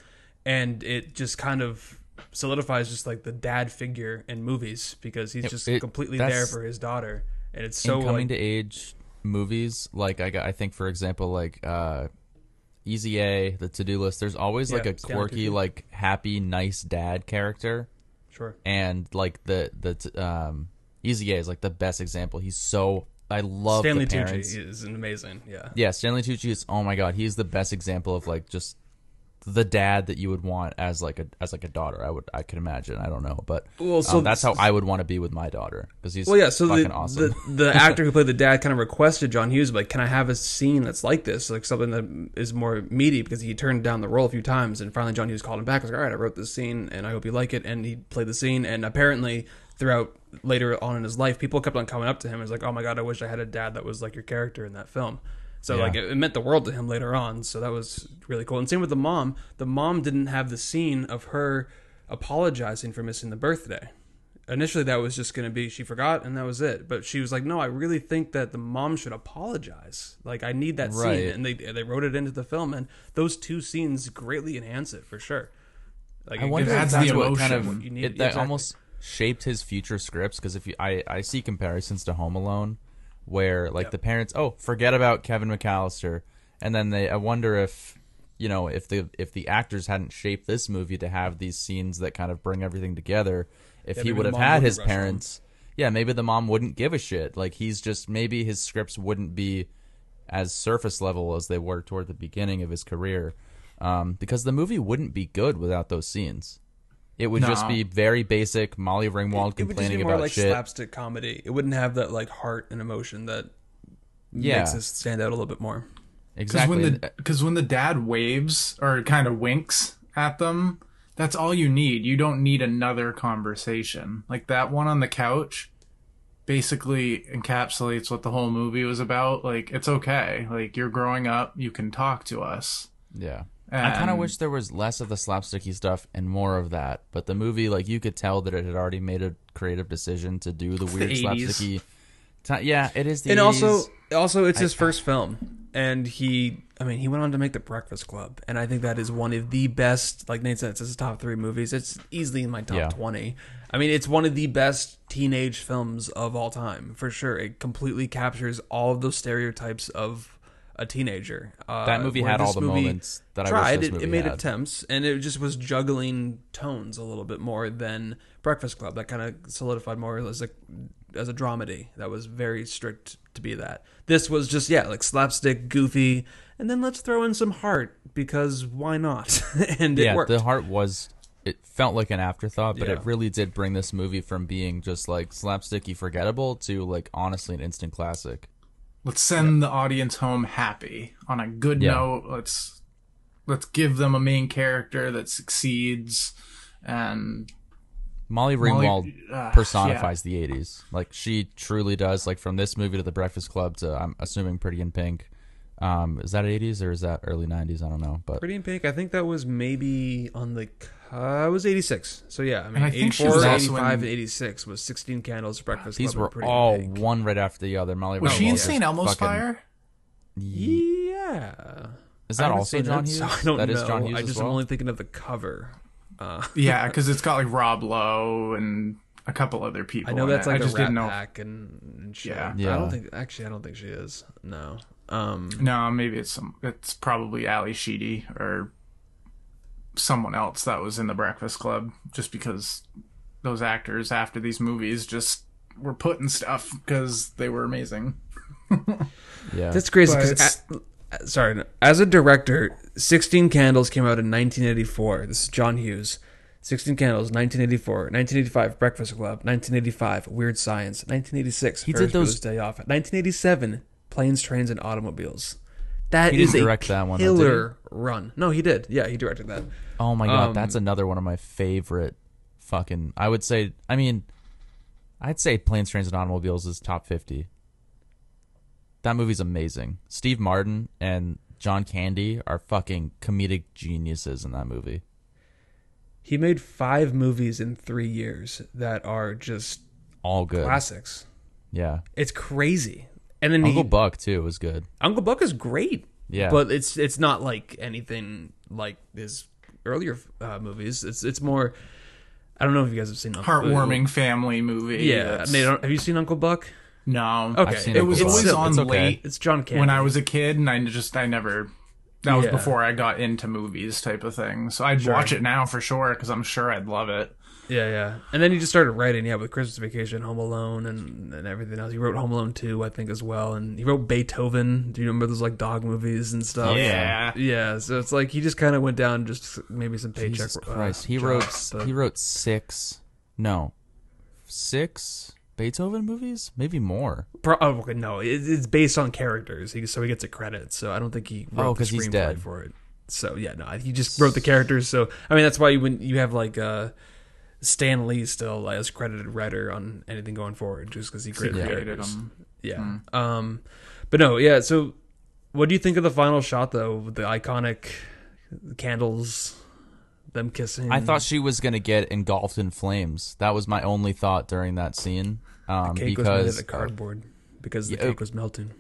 and it just kind of solidifies just like the dad figure in movies because he's just it- completely there for his daughter and it's so coming like to age movies, like I, got- I think for example, like uh, Easy A, the to do list, there's always like a quirky, like happy, nice dad character, Sure. and like the the t- um Easy A is like the best example. He's so I love Stanley. Tucci is amazing. Yeah. Yeah, Stanley Tucci is oh my god, he's the best example of like just the dad that you would want as like a as like a daughter. I would I could imagine. I don't know, but Well, um, that's how I would want to be with my daughter because he's Well, yeah. So fucking the, awesome. the the [laughs] actor who played the dad kind of requested John Hughes, like, can I have a scene that's like this, like something that is more meaty? Because he turned down the role a few times, and finally John Hughes called him back. I was like, all right, I wrote this scene, and I hope you like it. And he played the scene, and apparently throughout later on in his life, people kept on coming up to him and was like, oh my god, I wish I had a dad that was like your character in that film. So Yeah. like it, it meant the world to him later on. So that was really cool. And same with the mom. The mom didn't have the scene of her apologizing for missing the birthday initially that was just going to be she forgot and that was it but she was like no i really think that the mom should apologize like i need that Right. scene and they they wrote it into the film and those two scenes greatly enhance it for sure like I it wonder if adds that's the what kind emotion. of You need- it, that exactly. almost shaped his future scripts. Because if you, I I see comparisons to Home Alone, where like Yep. the parents, oh, forget about Kevin McCallister, and then they, I wonder if you know if the if the actors hadn't shaped this movie to have these scenes that kind of bring everything together, if Yeah, he would have had his parents, yeah, maybe the mom wouldn't give a shit. Like he's just maybe his scripts wouldn't be as surface level as they were toward the beginning of his career. Um, because the movie wouldn't be good without those scenes. It would just be very basic Molly Ringwald it would just complaining be more about like shit. slapstick comedy it wouldn't have that like heart and emotion that Yeah. makes it stand out a little bit more Because Exactly. when the because when the dad waves or kind of winks at them, that's all you need. You don't need another conversation. Like that one on the couch basically encapsulates what the whole movie was about. Like it's okay. Like you're growing up, you can talk to us. yeah. I kind of wish there was less of the slapsticky stuff and more of that. But the movie, like, you could tell that it had already made a creative decision to do the weird 80s. slapsticky. Ti- yeah, it is the and 80s. also also it's his first film and he i mean he went on to make the breakfast club and i think that is one of the best like nate said it's his top three movies it's easily in my top Yeah. 20 i mean it's one of the best teenage films of all time for sure it completely captures all of those stereotypes of a teenager uh, that movie had all the movie moments that I tried wish it, it made had. attempts and it just was juggling tones a little bit more than breakfast club that kind of solidified more as a as a dramedy that was very strict to be that this was just yeah like slapstick goofy and then let's throw in some heart because why not [laughs] and it yeah, worked the heart was. It felt like an afterthought, but Yeah. it really did bring this movie from being just like slapsticky, forgettable to like honestly an instant classic. Let's send the audience home happy on a good Yeah. note. Let's let's give them a main character that succeeds and Molly Molly- Ringwald uh, personifies the 80s. Like she truly does. Like from this movie to The Breakfast Club to I'm assuming Pretty in Pink. Um, is that 80s or is that early 90s? I don't know, but pretty in pink i think that was maybe on the uh, it was 86 so yeah i mean I think she 84 was also 85 in- and 86 was 16 candles breakfast these Club, were and Pretty in all Pink. one right after the other. Molly Was Ringwald she in is St. Elmo's fucking- Fire? yeah Is I that haven't also seen John it, Hughes? so I don't that know. is John Hughes I as just well. am only thinking of the cover. Uh, Yeah, because it's got like [laughs] Rob Lowe and a couple other people. I know in that's it. like I a just Rat didn't know. Pack and, and shit. Yeah. Yeah. I don't think actually I don't think she is. No. Um, No, maybe it's some. It's probably Ally Sheedy or someone else that was in the Breakfast Club. Just because those actors after these movies just were putting stuff because they were amazing. [laughs] yeah. that's crazy. But 'cause it's- sorry, as a director, Sixteen Candles came out in 1984. This is John Hughes. 16 Candles, 1984. 1985, Breakfast Club. 1985, Weird Science. 1986, He did those- Bueller's Day Off. 1987, Planes, Trains, and Automobiles. That He is didn't a direct that one, though, did he? killer run. No, he did. Yeah, he directed that. Oh my god, Um, that's another one of my favorite fucking I would say I mean I'd say Planes, Trains and Automobiles is top 50. That movie's amazing. Steve Martin and John Candy are fucking comedic geniuses in that movie. He made five movies in three years that are just All good. classics. Yeah. It's crazy. And then Uncle he, Buck too was good. Uncle Buck is great. Yeah. but it's it's not like anything like his earlier uh, movies. It's it's more. I don't know if you guys have seen Uncle Heartwarming family movie. Yeah, that's- Nate, have you seen Uncle Buck? No. Okay, I've seen It Uncle was Buck. always It's- on it's okay. late It's John Candy. when I was a kid, and I just I never That was Yeah. before I got into movies type of thing. So I'd watch it now for sure because I'm sure I'd love it. Yeah, yeah. And then he just started writing, yeah, with Christmas Vacation, Home Alone, and, and everything else. He wrote Home Alone 2, I think, as well. And he wrote Beethoven. Do you remember those, like, dog movies and stuff? Yeah. Yeah, so it's like he just kind of went down just maybe some paycheck. Jesus uh, Christ, he jobs, wrote but- he wrote six, no, six Beethoven movies, maybe more. Pro- oh, okay, no, it, it's based on characters, he, so he gets a credit. So I don't think he wrote Oh, the 'cause he's screenplay dead. for it. So yeah, no, he just wrote the characters. So I mean, that's why you, when you have like uh, Stan Lee still as credited writer on anything going forward, just because he created the Created characters. them. Yeah. Um, but no, yeah. So, what do you think of the final shot though? With the iconic candles, them kissing. I thought she was gonna get engulfed in flames. That was my only thought during that scene. Um, cake was made because out of cardboard because the yeah, cake was melting.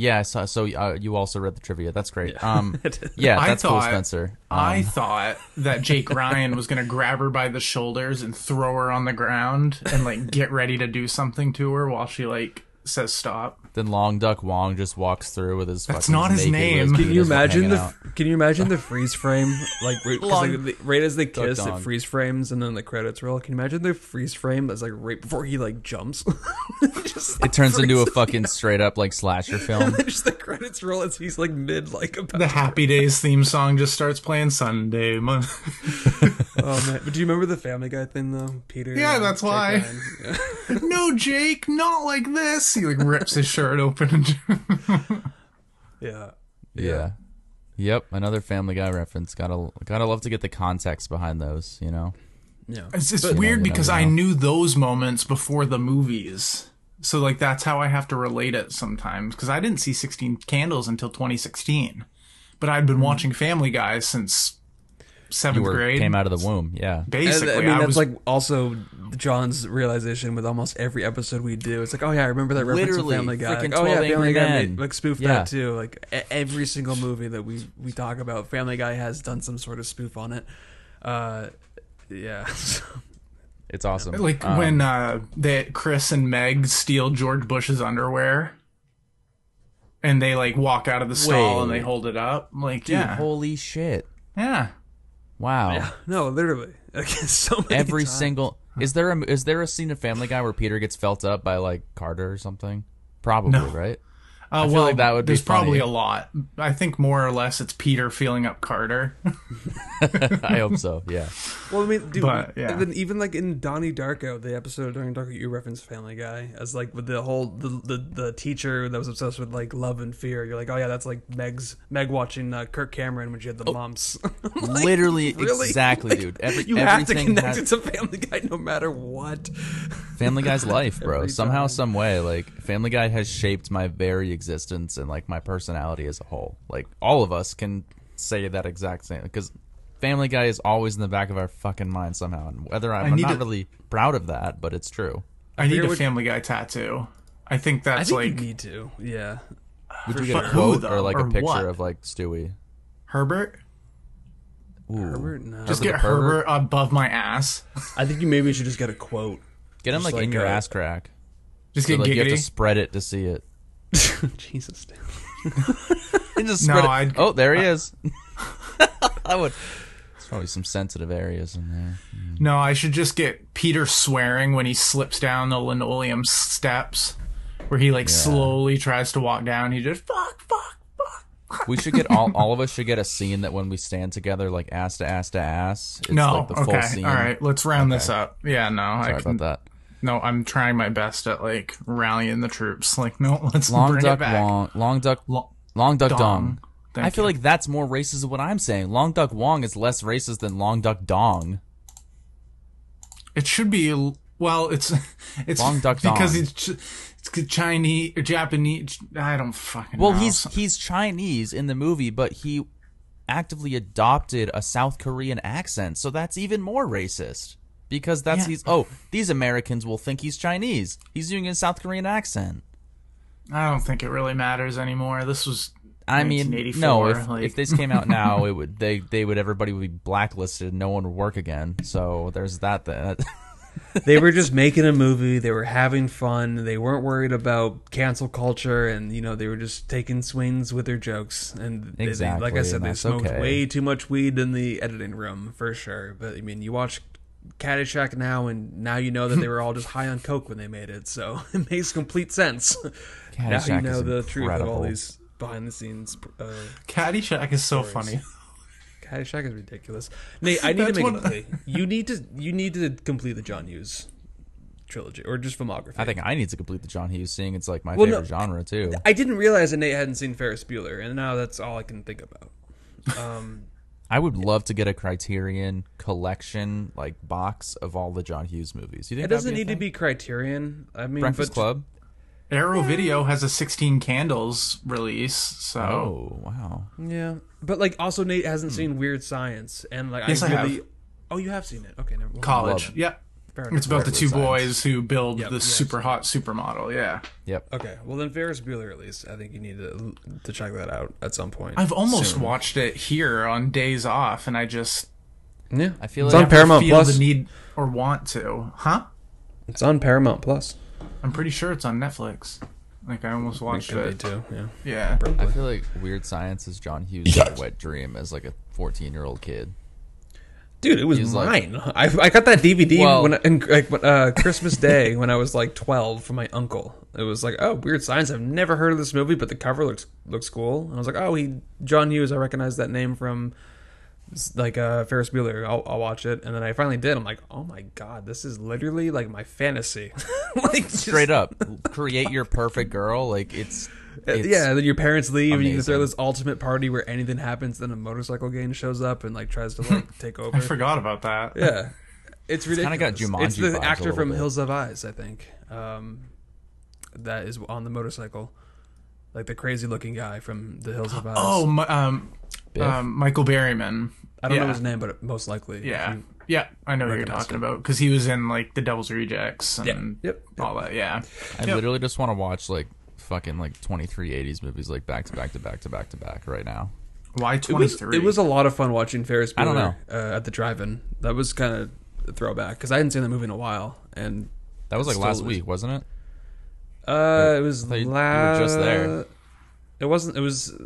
Yeah, so, so uh, you also read the trivia. That's great. Um, [laughs] yeah, I that's cool, thought- Spencer. I Um, thought that Jake [laughs] Ryan was gonna grab her by the shoulders and throw her on the ground and like get ready to do something to her while she like says stop. then Long Duck Wong just walks through with his. That's fucking not his naked name. with Can Can you penis imagine hanging the out. Can you imagine the freeze frame like right, 'cause, Long- like, the- right as they kiss it dong. freeze frames and then the credits roll. Can you imagine the freeze frame that's like right before he like jumps? [laughs] just, It turns into a fucking straight up like slasher [laughs] film. [laughs] just the credits roll as he's like mid like about The Happy Days theme song just starts playing Sunday. Mon- Oh man! But do you remember the Family Guy thing though, Peter? Yeah, and that's Jake why. Ryan? Yeah. [laughs] no, Jake, not like this. He like rips his shirt open and [laughs] yeah. Yeah. Yep, another Family Guy reference. Gotta gotta love to get the context behind those. You know. Yeah. It's just But- weird know, because never I knew those moments before the movies. So like that's how I have to relate it sometimes because I didn't see 16 Candles until 2016. But I'd been hmm. watching Family Guy since You 7th were grade. came out of the womb. Yeah. Basically, I mean, that's was like also John's realization with almost every episode we do. It's like, oh yeah, I remember that reference Literally, to Family Guy. Like, oh yeah, 12 Family Guy Men. made, like spoof Yeah. that too. Like every single movie that we we talk about, Family Guy has done some sort of spoof on it. Uh, yeah. [laughs] It's awesome. like Um, when uh that Chris and Meg steal George Bush's underwear. And they like walk out of the stall and they hold it up. Like, dude, yeah. holy shit! yeah. Wow. Yeah, [laughs] no, literally. [laughs] Like, so many Every times. single is there a is there a scene of Family Guy where Peter gets felt up by like Carter or something? Probably, No. right? Uh, feel well, like that would be there's probably a lot. I think more or less it's Peter feeling up Carter. [laughs] I hope so. Yeah. Well, I mean, dude, But, yeah. and then even like in Donnie Darko, the episode of Donnie Darko, you reference Family Guy as like with the whole the, the the teacher that was obsessed with like love and fear. You're like, oh yeah, that's like Meg's Meg watching uh, Kirk Cameron when she had the mumps. [laughs] Like, Literally, really? exactly, Like, dude. [laughs] Every you have to everything connect has- it to Family Guy no matter what. Family Guy's [laughs] life, bro. Somehow, time. some way, like Family Guy has shaped my very existence and like my personality as a whole. Like all of us can say that exact same because Family Guy is always in the back of our fucking mind somehow. And whether I'm, I I'm not to- really proud of that, but it's true. I need a what- Family Guy tattoo. I think I that's think like you need to. Yeah. Would For you get a fu- who, quote or like Or a picture what? of like Stewie? Herbert. Ooh. Herbert, no. Just As get? Herbert above my ass. [laughs] I think you maybe should just get a quote. Get him Just like, in your a- ass crack. Just So get like you have to giggity. spread it to see it. [laughs] Jesus. [laughs] dude. And just No, spread it. I'd- Oh, there he is. [laughs] I would. There's probably some sensitive areas in there. Hmm. No, I should just get Peter swearing when he slips down the linoleum steps, where he like slowly tries to walk down. He just fuck, fuck, fuck. We should get all all of us should get a scene that when we stand together, like ass to ass to ass. It's no, like the full okay, scene. all right. Let's round this up. Yeah, no, Sorry I can. about that. No, I'm trying my best at like rallying the troops. [laughs] Like, no, let's Long bring duck, it back. Wong, long duck, Lo- long duck, Dong. dong. Thank I feel you. like that's more racist than what I'm saying. Long duck Wong is less racist than long duck dong. It should be well. It's [laughs] it's Long duck because dong. it's Ch- it's Chinese or Japanese. I don't fucking. Well, know. he's he's Chinese in the movie, but he actively adopted a South Korean accent, so that's even more racist. Because that's Yeah. he's oh these Americans will think he's Chinese. He's using a South Korean accent. I don't think it really matters anymore. This was. I mean, no. If, like- if this came out now, [laughs] it would they they would everybody would be blacklisted. No one would work again. So there's that. That [laughs] they were just making a movie. They were having fun. They weren't worried about cancel culture, and you know they were just taking swings with their jokes. And they- they- Exactly, like I said, and they smoked okay. way too much weed in the editing room for sure. But I mean, you watch Caddyshack now, and now you know that they were all just high on coke when they made it. So [laughs] it makes complete sense. now you know is the truth of all these behind the scenes. Uh, Caddyshack is so funny. Caddyshack is ridiculous. Nate, I need to make one- a play. You need to you need to complete the John Hughes trilogy or just filmography. I think I need to complete the John Hughes seeing. It's like my Well, no, favorite genre too. I didn't realize that Nate hadn't seen Ferris Bueller, and now that's all I can think about. Um, I would love to get a Criterion collection like box of all the John Hughes movies. You think it doesn't be a need to be Criterion. I mean, Breakfast but Club? Arrow Video has a 16 Candles release, so Oh wow! Yeah, but like also Nate hasn't seen Weird Science, and like Yes, I I have. really. Oh, you have seen it. Okay, never mind. college. Love- Yeah. Fair It's about the two Science. boys who build Yep, the yeah, super hot supermodel. Yeah. Yep. Okay, well then Ferris Bueller at least. I think you need to to check that out at some point. I've almost soon. watched it here on days off, and I just Yeah, I feel it's like on I Paramount feel Plus. the need or want to. Huh? It's on Paramount Plus. I'm pretty sure it's on Netflix. Like I almost watched Could be it. too. Yeah. Yeah. I feel like Weird Science is John Hughes' wet dream as like a 14 year old kid. Dude, it was He's like- mine. I, I got that DVD Well- when in, like uh, Christmas Day [laughs] when I was like twelve from my uncle. It was like, oh, Weird Science. I've never heard of this movie, but the cover looks looks cool. And I was like, oh, he John Hughes. I recognize that name from like uh, Ferris Bueller. I'll, I'll watch it. And then I finally did. I'm like, oh my god, this is literally like my fantasy. [laughs] like just- Straight up, create your perfect girl. Like it's, it's yeah, and then your parents leave, and you can throw this ultimate party where anything happens. Then a motorcycle gang shows up and like tries to like take [laughs] over. I forgot about that. Yeah, it's [laughs] ridiculous. kinda got Jumanji It's the a actor little from bit. Hills Have Eyes, I think. Um, that is on the motorcycle, like the crazy looking guy from the Hills Have Eyes. Oh, um, um, Michael Berryman. I don't know his name, but most likely. Yeah. if Yeah, I know who you're talking him. about because he was in like the Devil's Rejects and Yeah. Yep. all that. Yeah, I Yep. literally just want to watch like fucking like 23 80s movies like back to back to back to back to back right now. why It twenty was, three? it was a lot of fun watching Ferris Bueller I don't know. Uh, at the drive-in. That was kind of a throwback because I hadn't seen that movie in a while, and That was like Still last is- week, wasn't it? uh, it was thought you- you were last. just there. It wasn't. It was uh,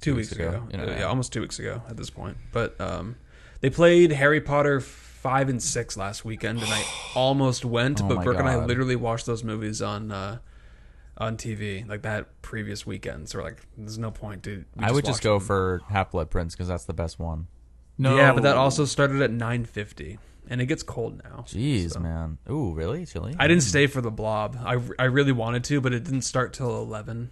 two, weeks, weeks ago. ago, you Uh, yeah, yeah. almost two weeks ago at this point. But um, they played Harry Potter five and six last weekend, and I [sighs] almost went, Oh but my Brooke and I God. literally watched those movies on uh, on TV like that previous weekend. So we're like, there's no point, dude. We I would just go them. for Half Blood Prince because that's the best one. No, yeah, but that also started at 9:50, and it gets cold now. Jeez, so. man. Ooh, really chilly. I didn't stay for the blob. I I really wanted to, but it didn't start till 11.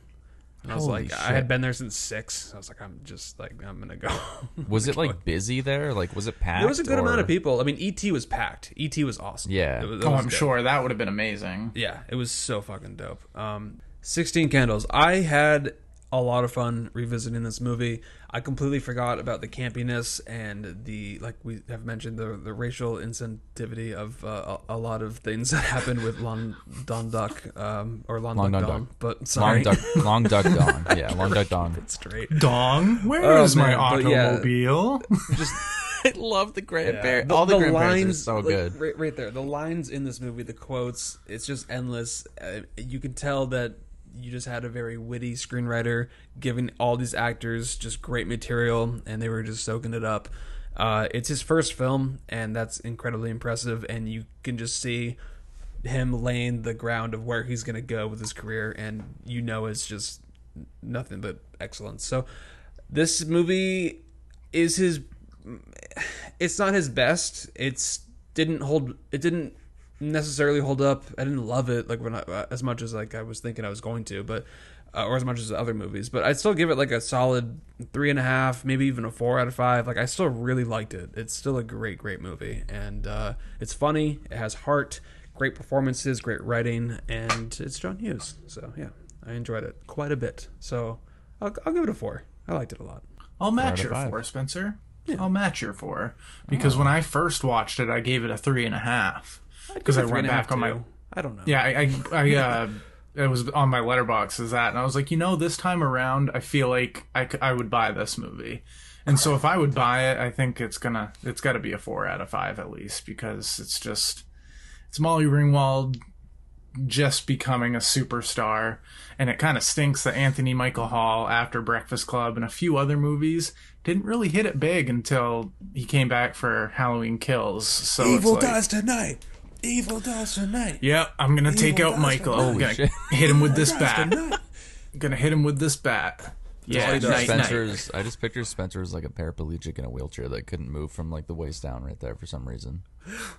I was Holy like, I had been there since six. I was like, I'm just like, I'm gonna go. [laughs] Was it like busy there? Like, was it packed? There was a good or- amount of people. I mean, ET was packed. ET was awesome. Yeah. It was- it Oh, was I'm good. sure that would have been amazing. Yeah, it was so fucking dope. Um, Sixteen Candles. I had a lot of fun revisiting this movie. I completely forgot about the campiness and the like we have mentioned the the racial insensitivity of uh, a, a lot of things that happened with Lon Don Duck um, or Lon, Long Duck Don Don. But sorry, Long duck, long duck dawn. [laughs] Yeah, long duck dawn. straight. Dong, where Oh, is my man, but yeah. automobile? [laughs] Just I love the grandparents. The- All the, the grandparents lines are so like, good. Right, right there. The lines in this movie, the quotes, it's just endless. Uh, you can tell that you just had a very witty screenwriter giving all these actors just great material, and they were just soaking it up. Uh, it's his first film, and that's incredibly impressive. And you can just see him laying the ground of where he's going to go with his career, and you know it's just nothing but excellence. So, this movie is his it's not his best. It's didn't hold. It didn't necessarily hold up. I didn't love it like when I, uh, as much as like I was thinking I was going to, but uh, or as much as other movies. But I'd still give it like a solid three and a half, maybe even a four out of five. Like I still really liked it. It's still a great, great movie, and uh, it's funny. It has heart. Great performances, great writing, and it's John Hughes. So yeah, I enjoyed it quite a bit. So I'll, I'll give it a four. I liked it a lot. I'll match your five. four, Spencer. I'll match your four because when I first watched it, I gave it a three and a half because I went and a half, back on my too. I don't know. yeah. I I, I uh, it was on my Letterboxd as that, and I was like, you know, this time around, I feel like I, I would buy this movie. And so if I would buy it, I think it's gonna it's got to be a four out of five at least because it's just It's Molly Ringwald just becoming a superstar, and it kind of stinks that Anthony Michael Hall, after Breakfast Club and a few other movies, didn't really hit it big until he came back for Halloween Kills. So Evil it's like, dies tonight. Evil dies tonight. Yep, I'm gonna take out dies Michael. tonight. I'm gonna shit. hit him with this Dies bat. tonight. gonna hit him with this bat. Yeah, I just, night, night. I just picture Spencer as like a paraplegic in a wheelchair that couldn't move from like the waist down right there for some reason.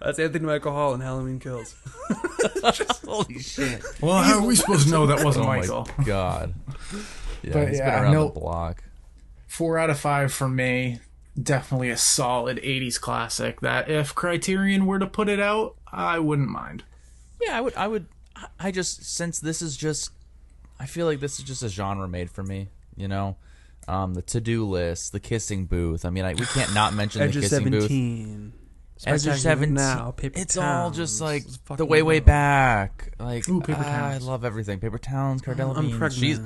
That's Anthony Michael Hall in Halloween Kills. [laughs] [laughs] Holy shit! Well, how are we supposed to know that wasn't Oh Michael? my god! [laughs] Yeah, But he's yeah, been around no- the block. Four out of five for me. Definitely a solid '80s classic. That if Criterion were to put it out, I wouldn't mind. Yeah, I would. I would. I just since this is just, I feel like this is just a genre made for me. You know, um, the to-do list, the kissing booth. I mean, I, we can't not [sighs] mention the of kissing booth. Seventeen. As you're 17 now. Paper it's all just like fucking the way way back. Like Ooh, Paper ah, I love everything. Paper Towns, Cara I'm Delevingne. pregnant. She's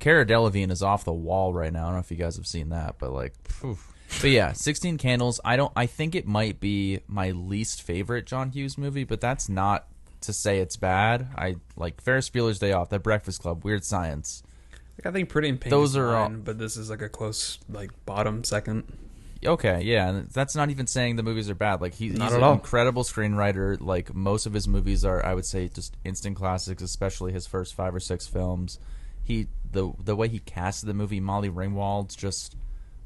Cara Delevingne is off the wall right now. I don't know if you guys have seen that, but like, phew. But yeah, Sixteen Candles. I don't. I think it might be my least favorite John Hughes movie, but that's not to say it's bad. I like Ferris Bueller's Day Off, That Breakfast Club, Weird Science. Like, I think Pretty in Pink. Those is are all- but this is like a close like bottom second. Okay, yeah, and that's not even saying the movies are bad. Like he, he's an all. incredible screenwriter. Like most of his movies are, I would say, just instant classics. Especially his first five or six films. He the the way he casted the movie, Molly Ringwald's just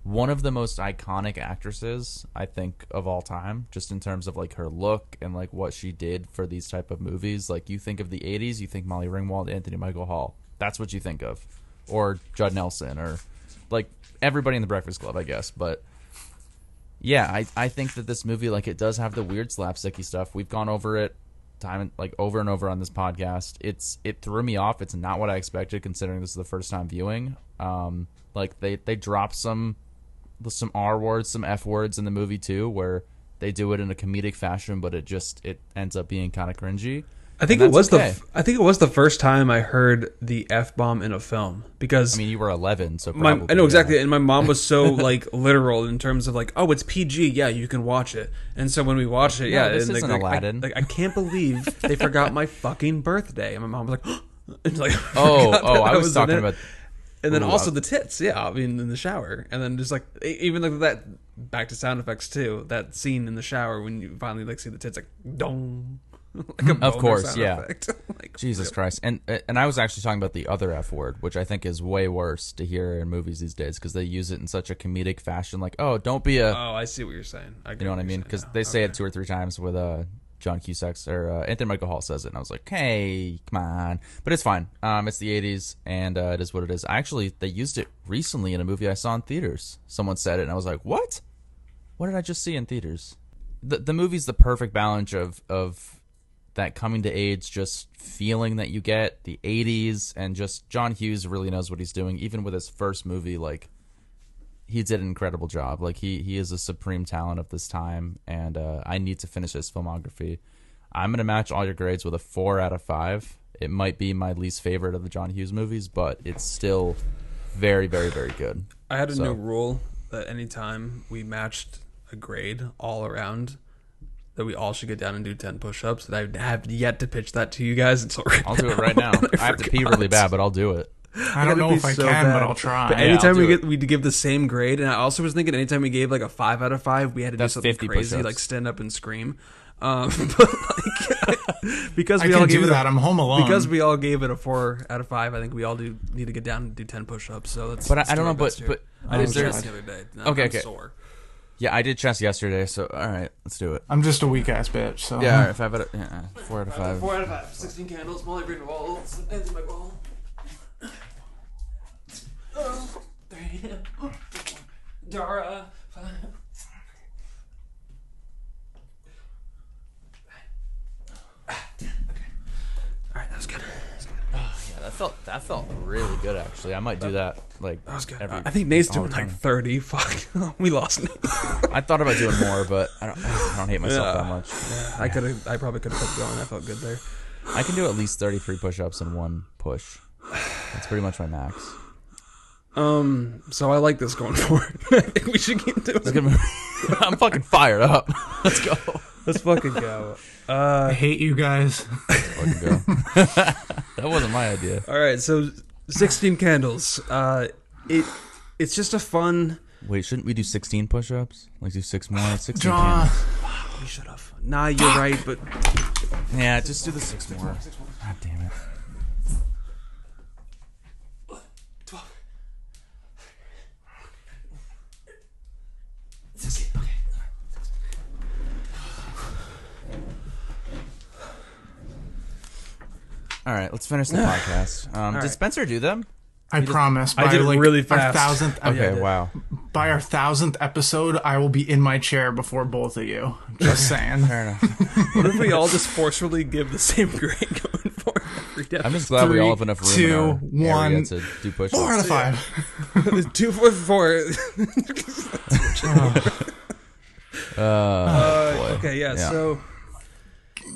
one of the most iconic actresses I think of all time. Just in terms of like her look and like what she did for these type of movies. Like you think of the '80s, you think Molly Ringwald, Anthony Michael Hall. That's what you think of, or Judd Nelson, or like everybody in the Breakfast Club, I guess. But yeah, I, I think that this movie like it does have the weird slapsticky stuff. We've gone over it time and like over and over on this podcast. It's it threw me off. It's not what I expected considering this is the first time viewing. Um like they they drop some some R words, some F words in the movie too where they do it in a comedic fashion but it just it ends up being kind of cringy. I think it was okay. the. I think it was the first time I heard the f bomb in a film because I mean, you were 11, so my I know exactly, yeah. and my mom was so [laughs] like literal in terms of like, oh, it's PG, yeah, you can watch it. And so when we watched it, yeah, this and, like, isn't like, Aladdin. I, like I can't believe they forgot my [laughs] fucking birthday, and my mom was like, [gasps] like [laughs] Oh, oh, that I was talking about and then Ooh, also the tits, yeah, I mean in the shower, and then just like even like that back to sound effects too. That scene in the shower when you finally like see the tits, like dong. [laughs] like a Of course, yeah. [laughs] like, Jesus Christ. And and I was actually talking about the other F word, which I think is way worse to hear in movies these days because they use it in such a comedic fashion like, "Oh, don't be a Oh, I see what you're saying. I You know what I mean? Because they say it two or three times with uh, John Cusack's or uh, Anthony Michael Hall says it, and I was like, "Hey, come on!" But it's fine. Um, it's the '80s, and uh, it is what it is. Actually, they used it recently in a movie I saw in theaters. Someone said it, and I was like, "What? What did I just see in theaters?" The the movie's the perfect balance of of that coming to age, just feeling that you get the '80s, and just John Hughes really knows what he's doing, even with his first movie, like he did an incredible job. Like he he is a supreme talent of this time, and uh, I need to finish his filmography. I'm gonna match all your grades with a four out of five. It might be my least favorite of the John Hughes movies, but it's still very, very, very good. I had a So- new rule that anytime we matched a grade all around, that we all should get down and do ten push-ups. And I have yet to pitch that to you guys until right I'll do it right now. [laughs] I have to pee really bad, but I'll do it. I don't know if I so can, but. I'll try. But Yeah, anytime I'll we get we give the same grade, and I also was thinking anytime we gave like a five out of five, we had to That's do something 50 crazy push-ups. like stand up and scream. Um, [laughs] but like [laughs] because I we all gave do it that. A, I'm home alone. because we all gave it a four out of five. I think we all do need to get down and do ten push-ups. So that's. But I- let's I do don't know, but- here. but I did there- chest the other day. No, Okay, I'm okay. Sore. Yeah, I did chest yesterday, so all right, let's do it. I'm just a weak ass bitch. So Yeah, all right, five out of yeah, four out of five. Four out of five. 16 candles, Molly Greenwald, Anthony McWall. Three. Dara. That was good. Oh, that felt that felt really good actually. I might do that like That was good. every- I think Nate's all doing the like time. 30. [laughs] Fuck. we lost Nate. I thought about doing more, but I don't. I don't hate myself that Yeah. much. I could have. I probably could have kept going. I felt good there. I can do at least 33 push-ups in one push. That's pretty much my max. Um. So I like this going [laughs] forward. I think we should keep doing it. good. [laughs] I'm fucking fired up. [laughs] Let's go. Let's fucking go. I Uh, hate you guys. Fucking go. that wasn't my idea. all right, so 16 Candles. Uh, it it's just a fun. Wait, shouldn't we do 16 push-ups? Like do six more? [sighs] 16 John. candles. You should have. Nah, you're right, but Yeah, just do the six more. God damn it. All right, let's finish the podcast. Um, did right. Spencer do them? I promise. By I did it like really Our fast. thousandth, Oh, Okay, wow. by our thousandth episode, I will be in my chair before both of you. Just saying. Fair enough. [laughs] what if we all just forcefully give the same grade going forward every day? I'm just glad we all have enough room two, in our one. area to do push-ups. Four out of five. [laughs] Two four four. [laughs] [laughs] [laughs] Uh, Uh, okay, yeah, Yeah. So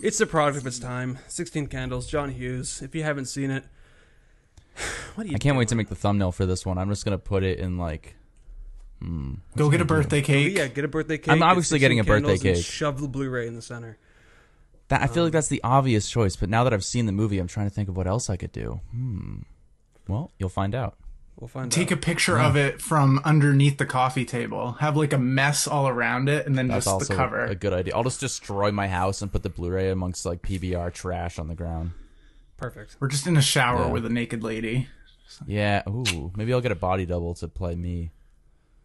it's the product of its time. Sixteen Candles, John Hughes. If you haven't seen it, [sighs] what do you? I can't wait to make the thumbnail for this one. I'm just gonna put it in like. Go get a birthday cake. Yeah, get a birthday cake. I'm obviously 16 getting a birthday candles, and cake. Shove the Blu-ray in the center. That I feel Um, like that's the obvious choice, but now that I've seen the movie, I'm trying to think of what else I could do. Hmm. Well, you'll find out. We'll find Take a out. picture of it from underneath the coffee table. Have like a mess all around it, and then That's just also the cover. a good idea. I'll just destroy my house and put the Blu-ray amongst like PBR trash on the ground. Perfect. We're just in a shower Yeah. with a naked lady. Yeah. Ooh. Maybe I'll get a body double to play me.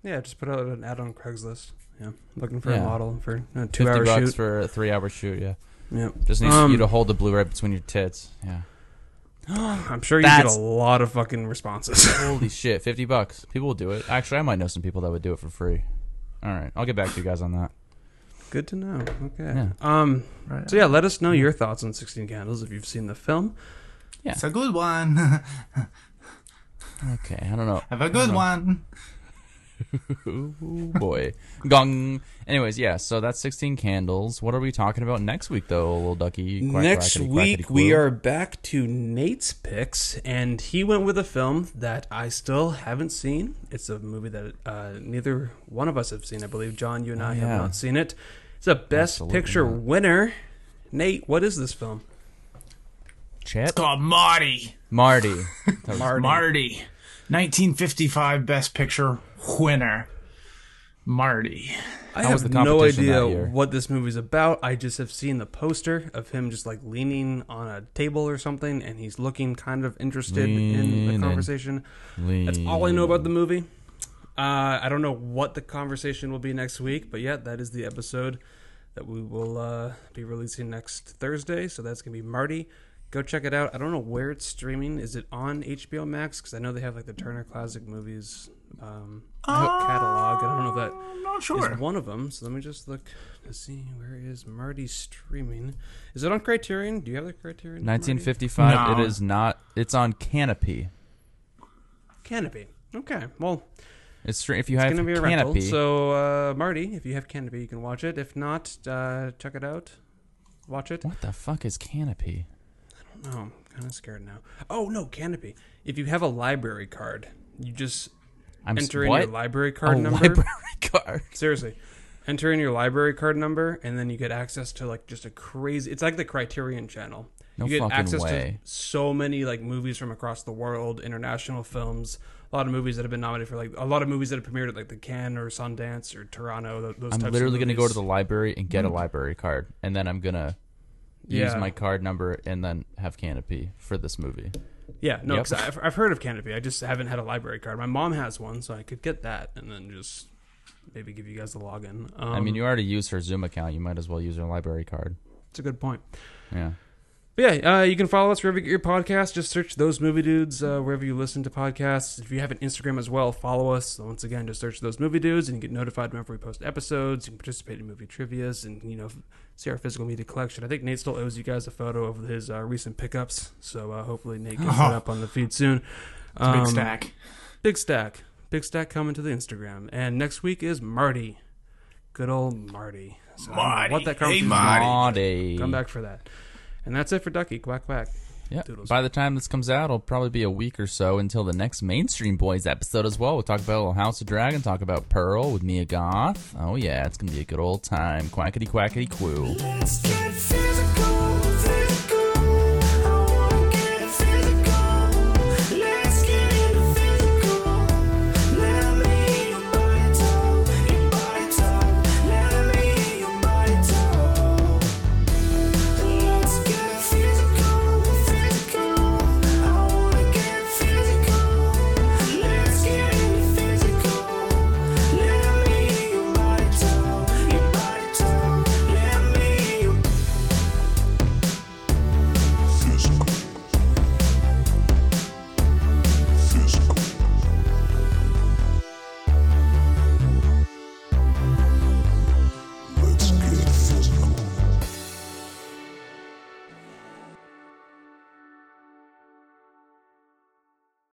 Yeah, just put out an ad on Craigslist. Yeah, looking for Yeah. a model for a Fifty two-hour shoot. for a three-hour shoot. Yeah. yeah, Just need Um, you to hold the Blu-ray between your tits. Yeah. [gasps] I'm sure you get a lot of fucking responses. [laughs] Holy shit! Fifty bucks. People will do it. Actually, I might know some people that would do it for free. All right, I'll get back to you guys on that. Good to know. Okay. Yeah. Um. Right. So yeah, let us know your thoughts on Sixteen Candles if you've seen the film. Yeah. It's a good one. [laughs] Okay, I don't know. Have a good one. [laughs] Ooh, boy. Gong. Anyways, yeah, so that's 16 candles. What are we talking about next week, though, little ducky? Quack, Next quackity, week quackity, we are back to Nate's picks, and he went with a film that I still haven't seen. It's a movie that uh, neither one of us have seen. I believe John, you and I Oh, have not seen it. It's a Best Absolutely Picture not. winner. Nate, what is this film? Chet? Called Marty. Marty. [laughs] Marty. Marty. 1955 Best Picture winner. Marty. I How was have the no competition that idea year? what this movie's about. I just have seen the poster of him just like leaning on a table or something, and he's looking kind of interested in Leaning. the conversation. That's all I know about the movie. Uh, I don't know what the conversation will be next week, but yeah, that is the episode that we will uh, be releasing next Thursday. So that's gonna be Marty. Go check it out. I don't know where it's streaming. Is it on HBO Max? Because I know they have like the Turner Classic Movies um, catalog. I don't know if that I'm not is sure. one of them. So let me just look to see where is Marty streaming. Is it on Criterion? Do you have the Criterion? 1955. No. It is not. It's on Kanopy. Kanopy. Okay. Well, It's str- if you it's have gonna be a Kanopy. rental. So uh, Marty, if you have Kanopy, you can watch it. If not, uh, check it out. Watch it. what the fuck is Kanopy? Oh, I'm kind of scared now. Oh no, Kanopy. If you have a library card, you just I'm enter in what? your library card number. library [laughs] card. Seriously. Enter in your library card number, and then you get access to like just a crazy. It's like the Criterion Channel. No you get access way. to so many like movies from across the world, international films, a lot of movies that have been nominated for like a lot of movies that have premiered at like the Cannes or Sundance or Toronto. th- Those I'm literally gonna go to the library and get a mm. library card, and then I'm gonna use Yeah. my card number and then have Kanopy for this movie. Yeah, no, Yep. 'cause I've, I've heard of Kanopy. I just haven't had a library card. My mom has one, so I could get that and then just maybe give you guys the login. Um, I mean, you already use her Zoom account. You might as well use her library card. it's a good point. Yeah. But yeah, uh, you can follow us wherever you get your podcasts. Just search those movie dudes uh, wherever you listen to podcasts. If you have an Instagram as well, follow us. Once again, just search those movie dudes, and you get notified whenever we post episodes. You can participate in movie trivia's, and you know see our physical media collection. I think Nate still owes you guys a photo of his uh, recent pickups, so uh, hopefully Nate gets that up on the feed soon. It's a big Um, stack. Big stack. Big stack coming to the Instagram. And next week is Marty. Good old Marty. So I don't know Marty. What that Hey, Marty. Marty. Come back for that. And that's it for Ducky. Quack quack. Yeah. By the time this comes out, it'll probably be a week or so until the next Mainstream Boys episode as well. We'll talk about a little House of Dragon, talk about Pearl with Mia Goth. Oh yeah, it's gonna be a good old time. Quackity quackity quoo. Let's get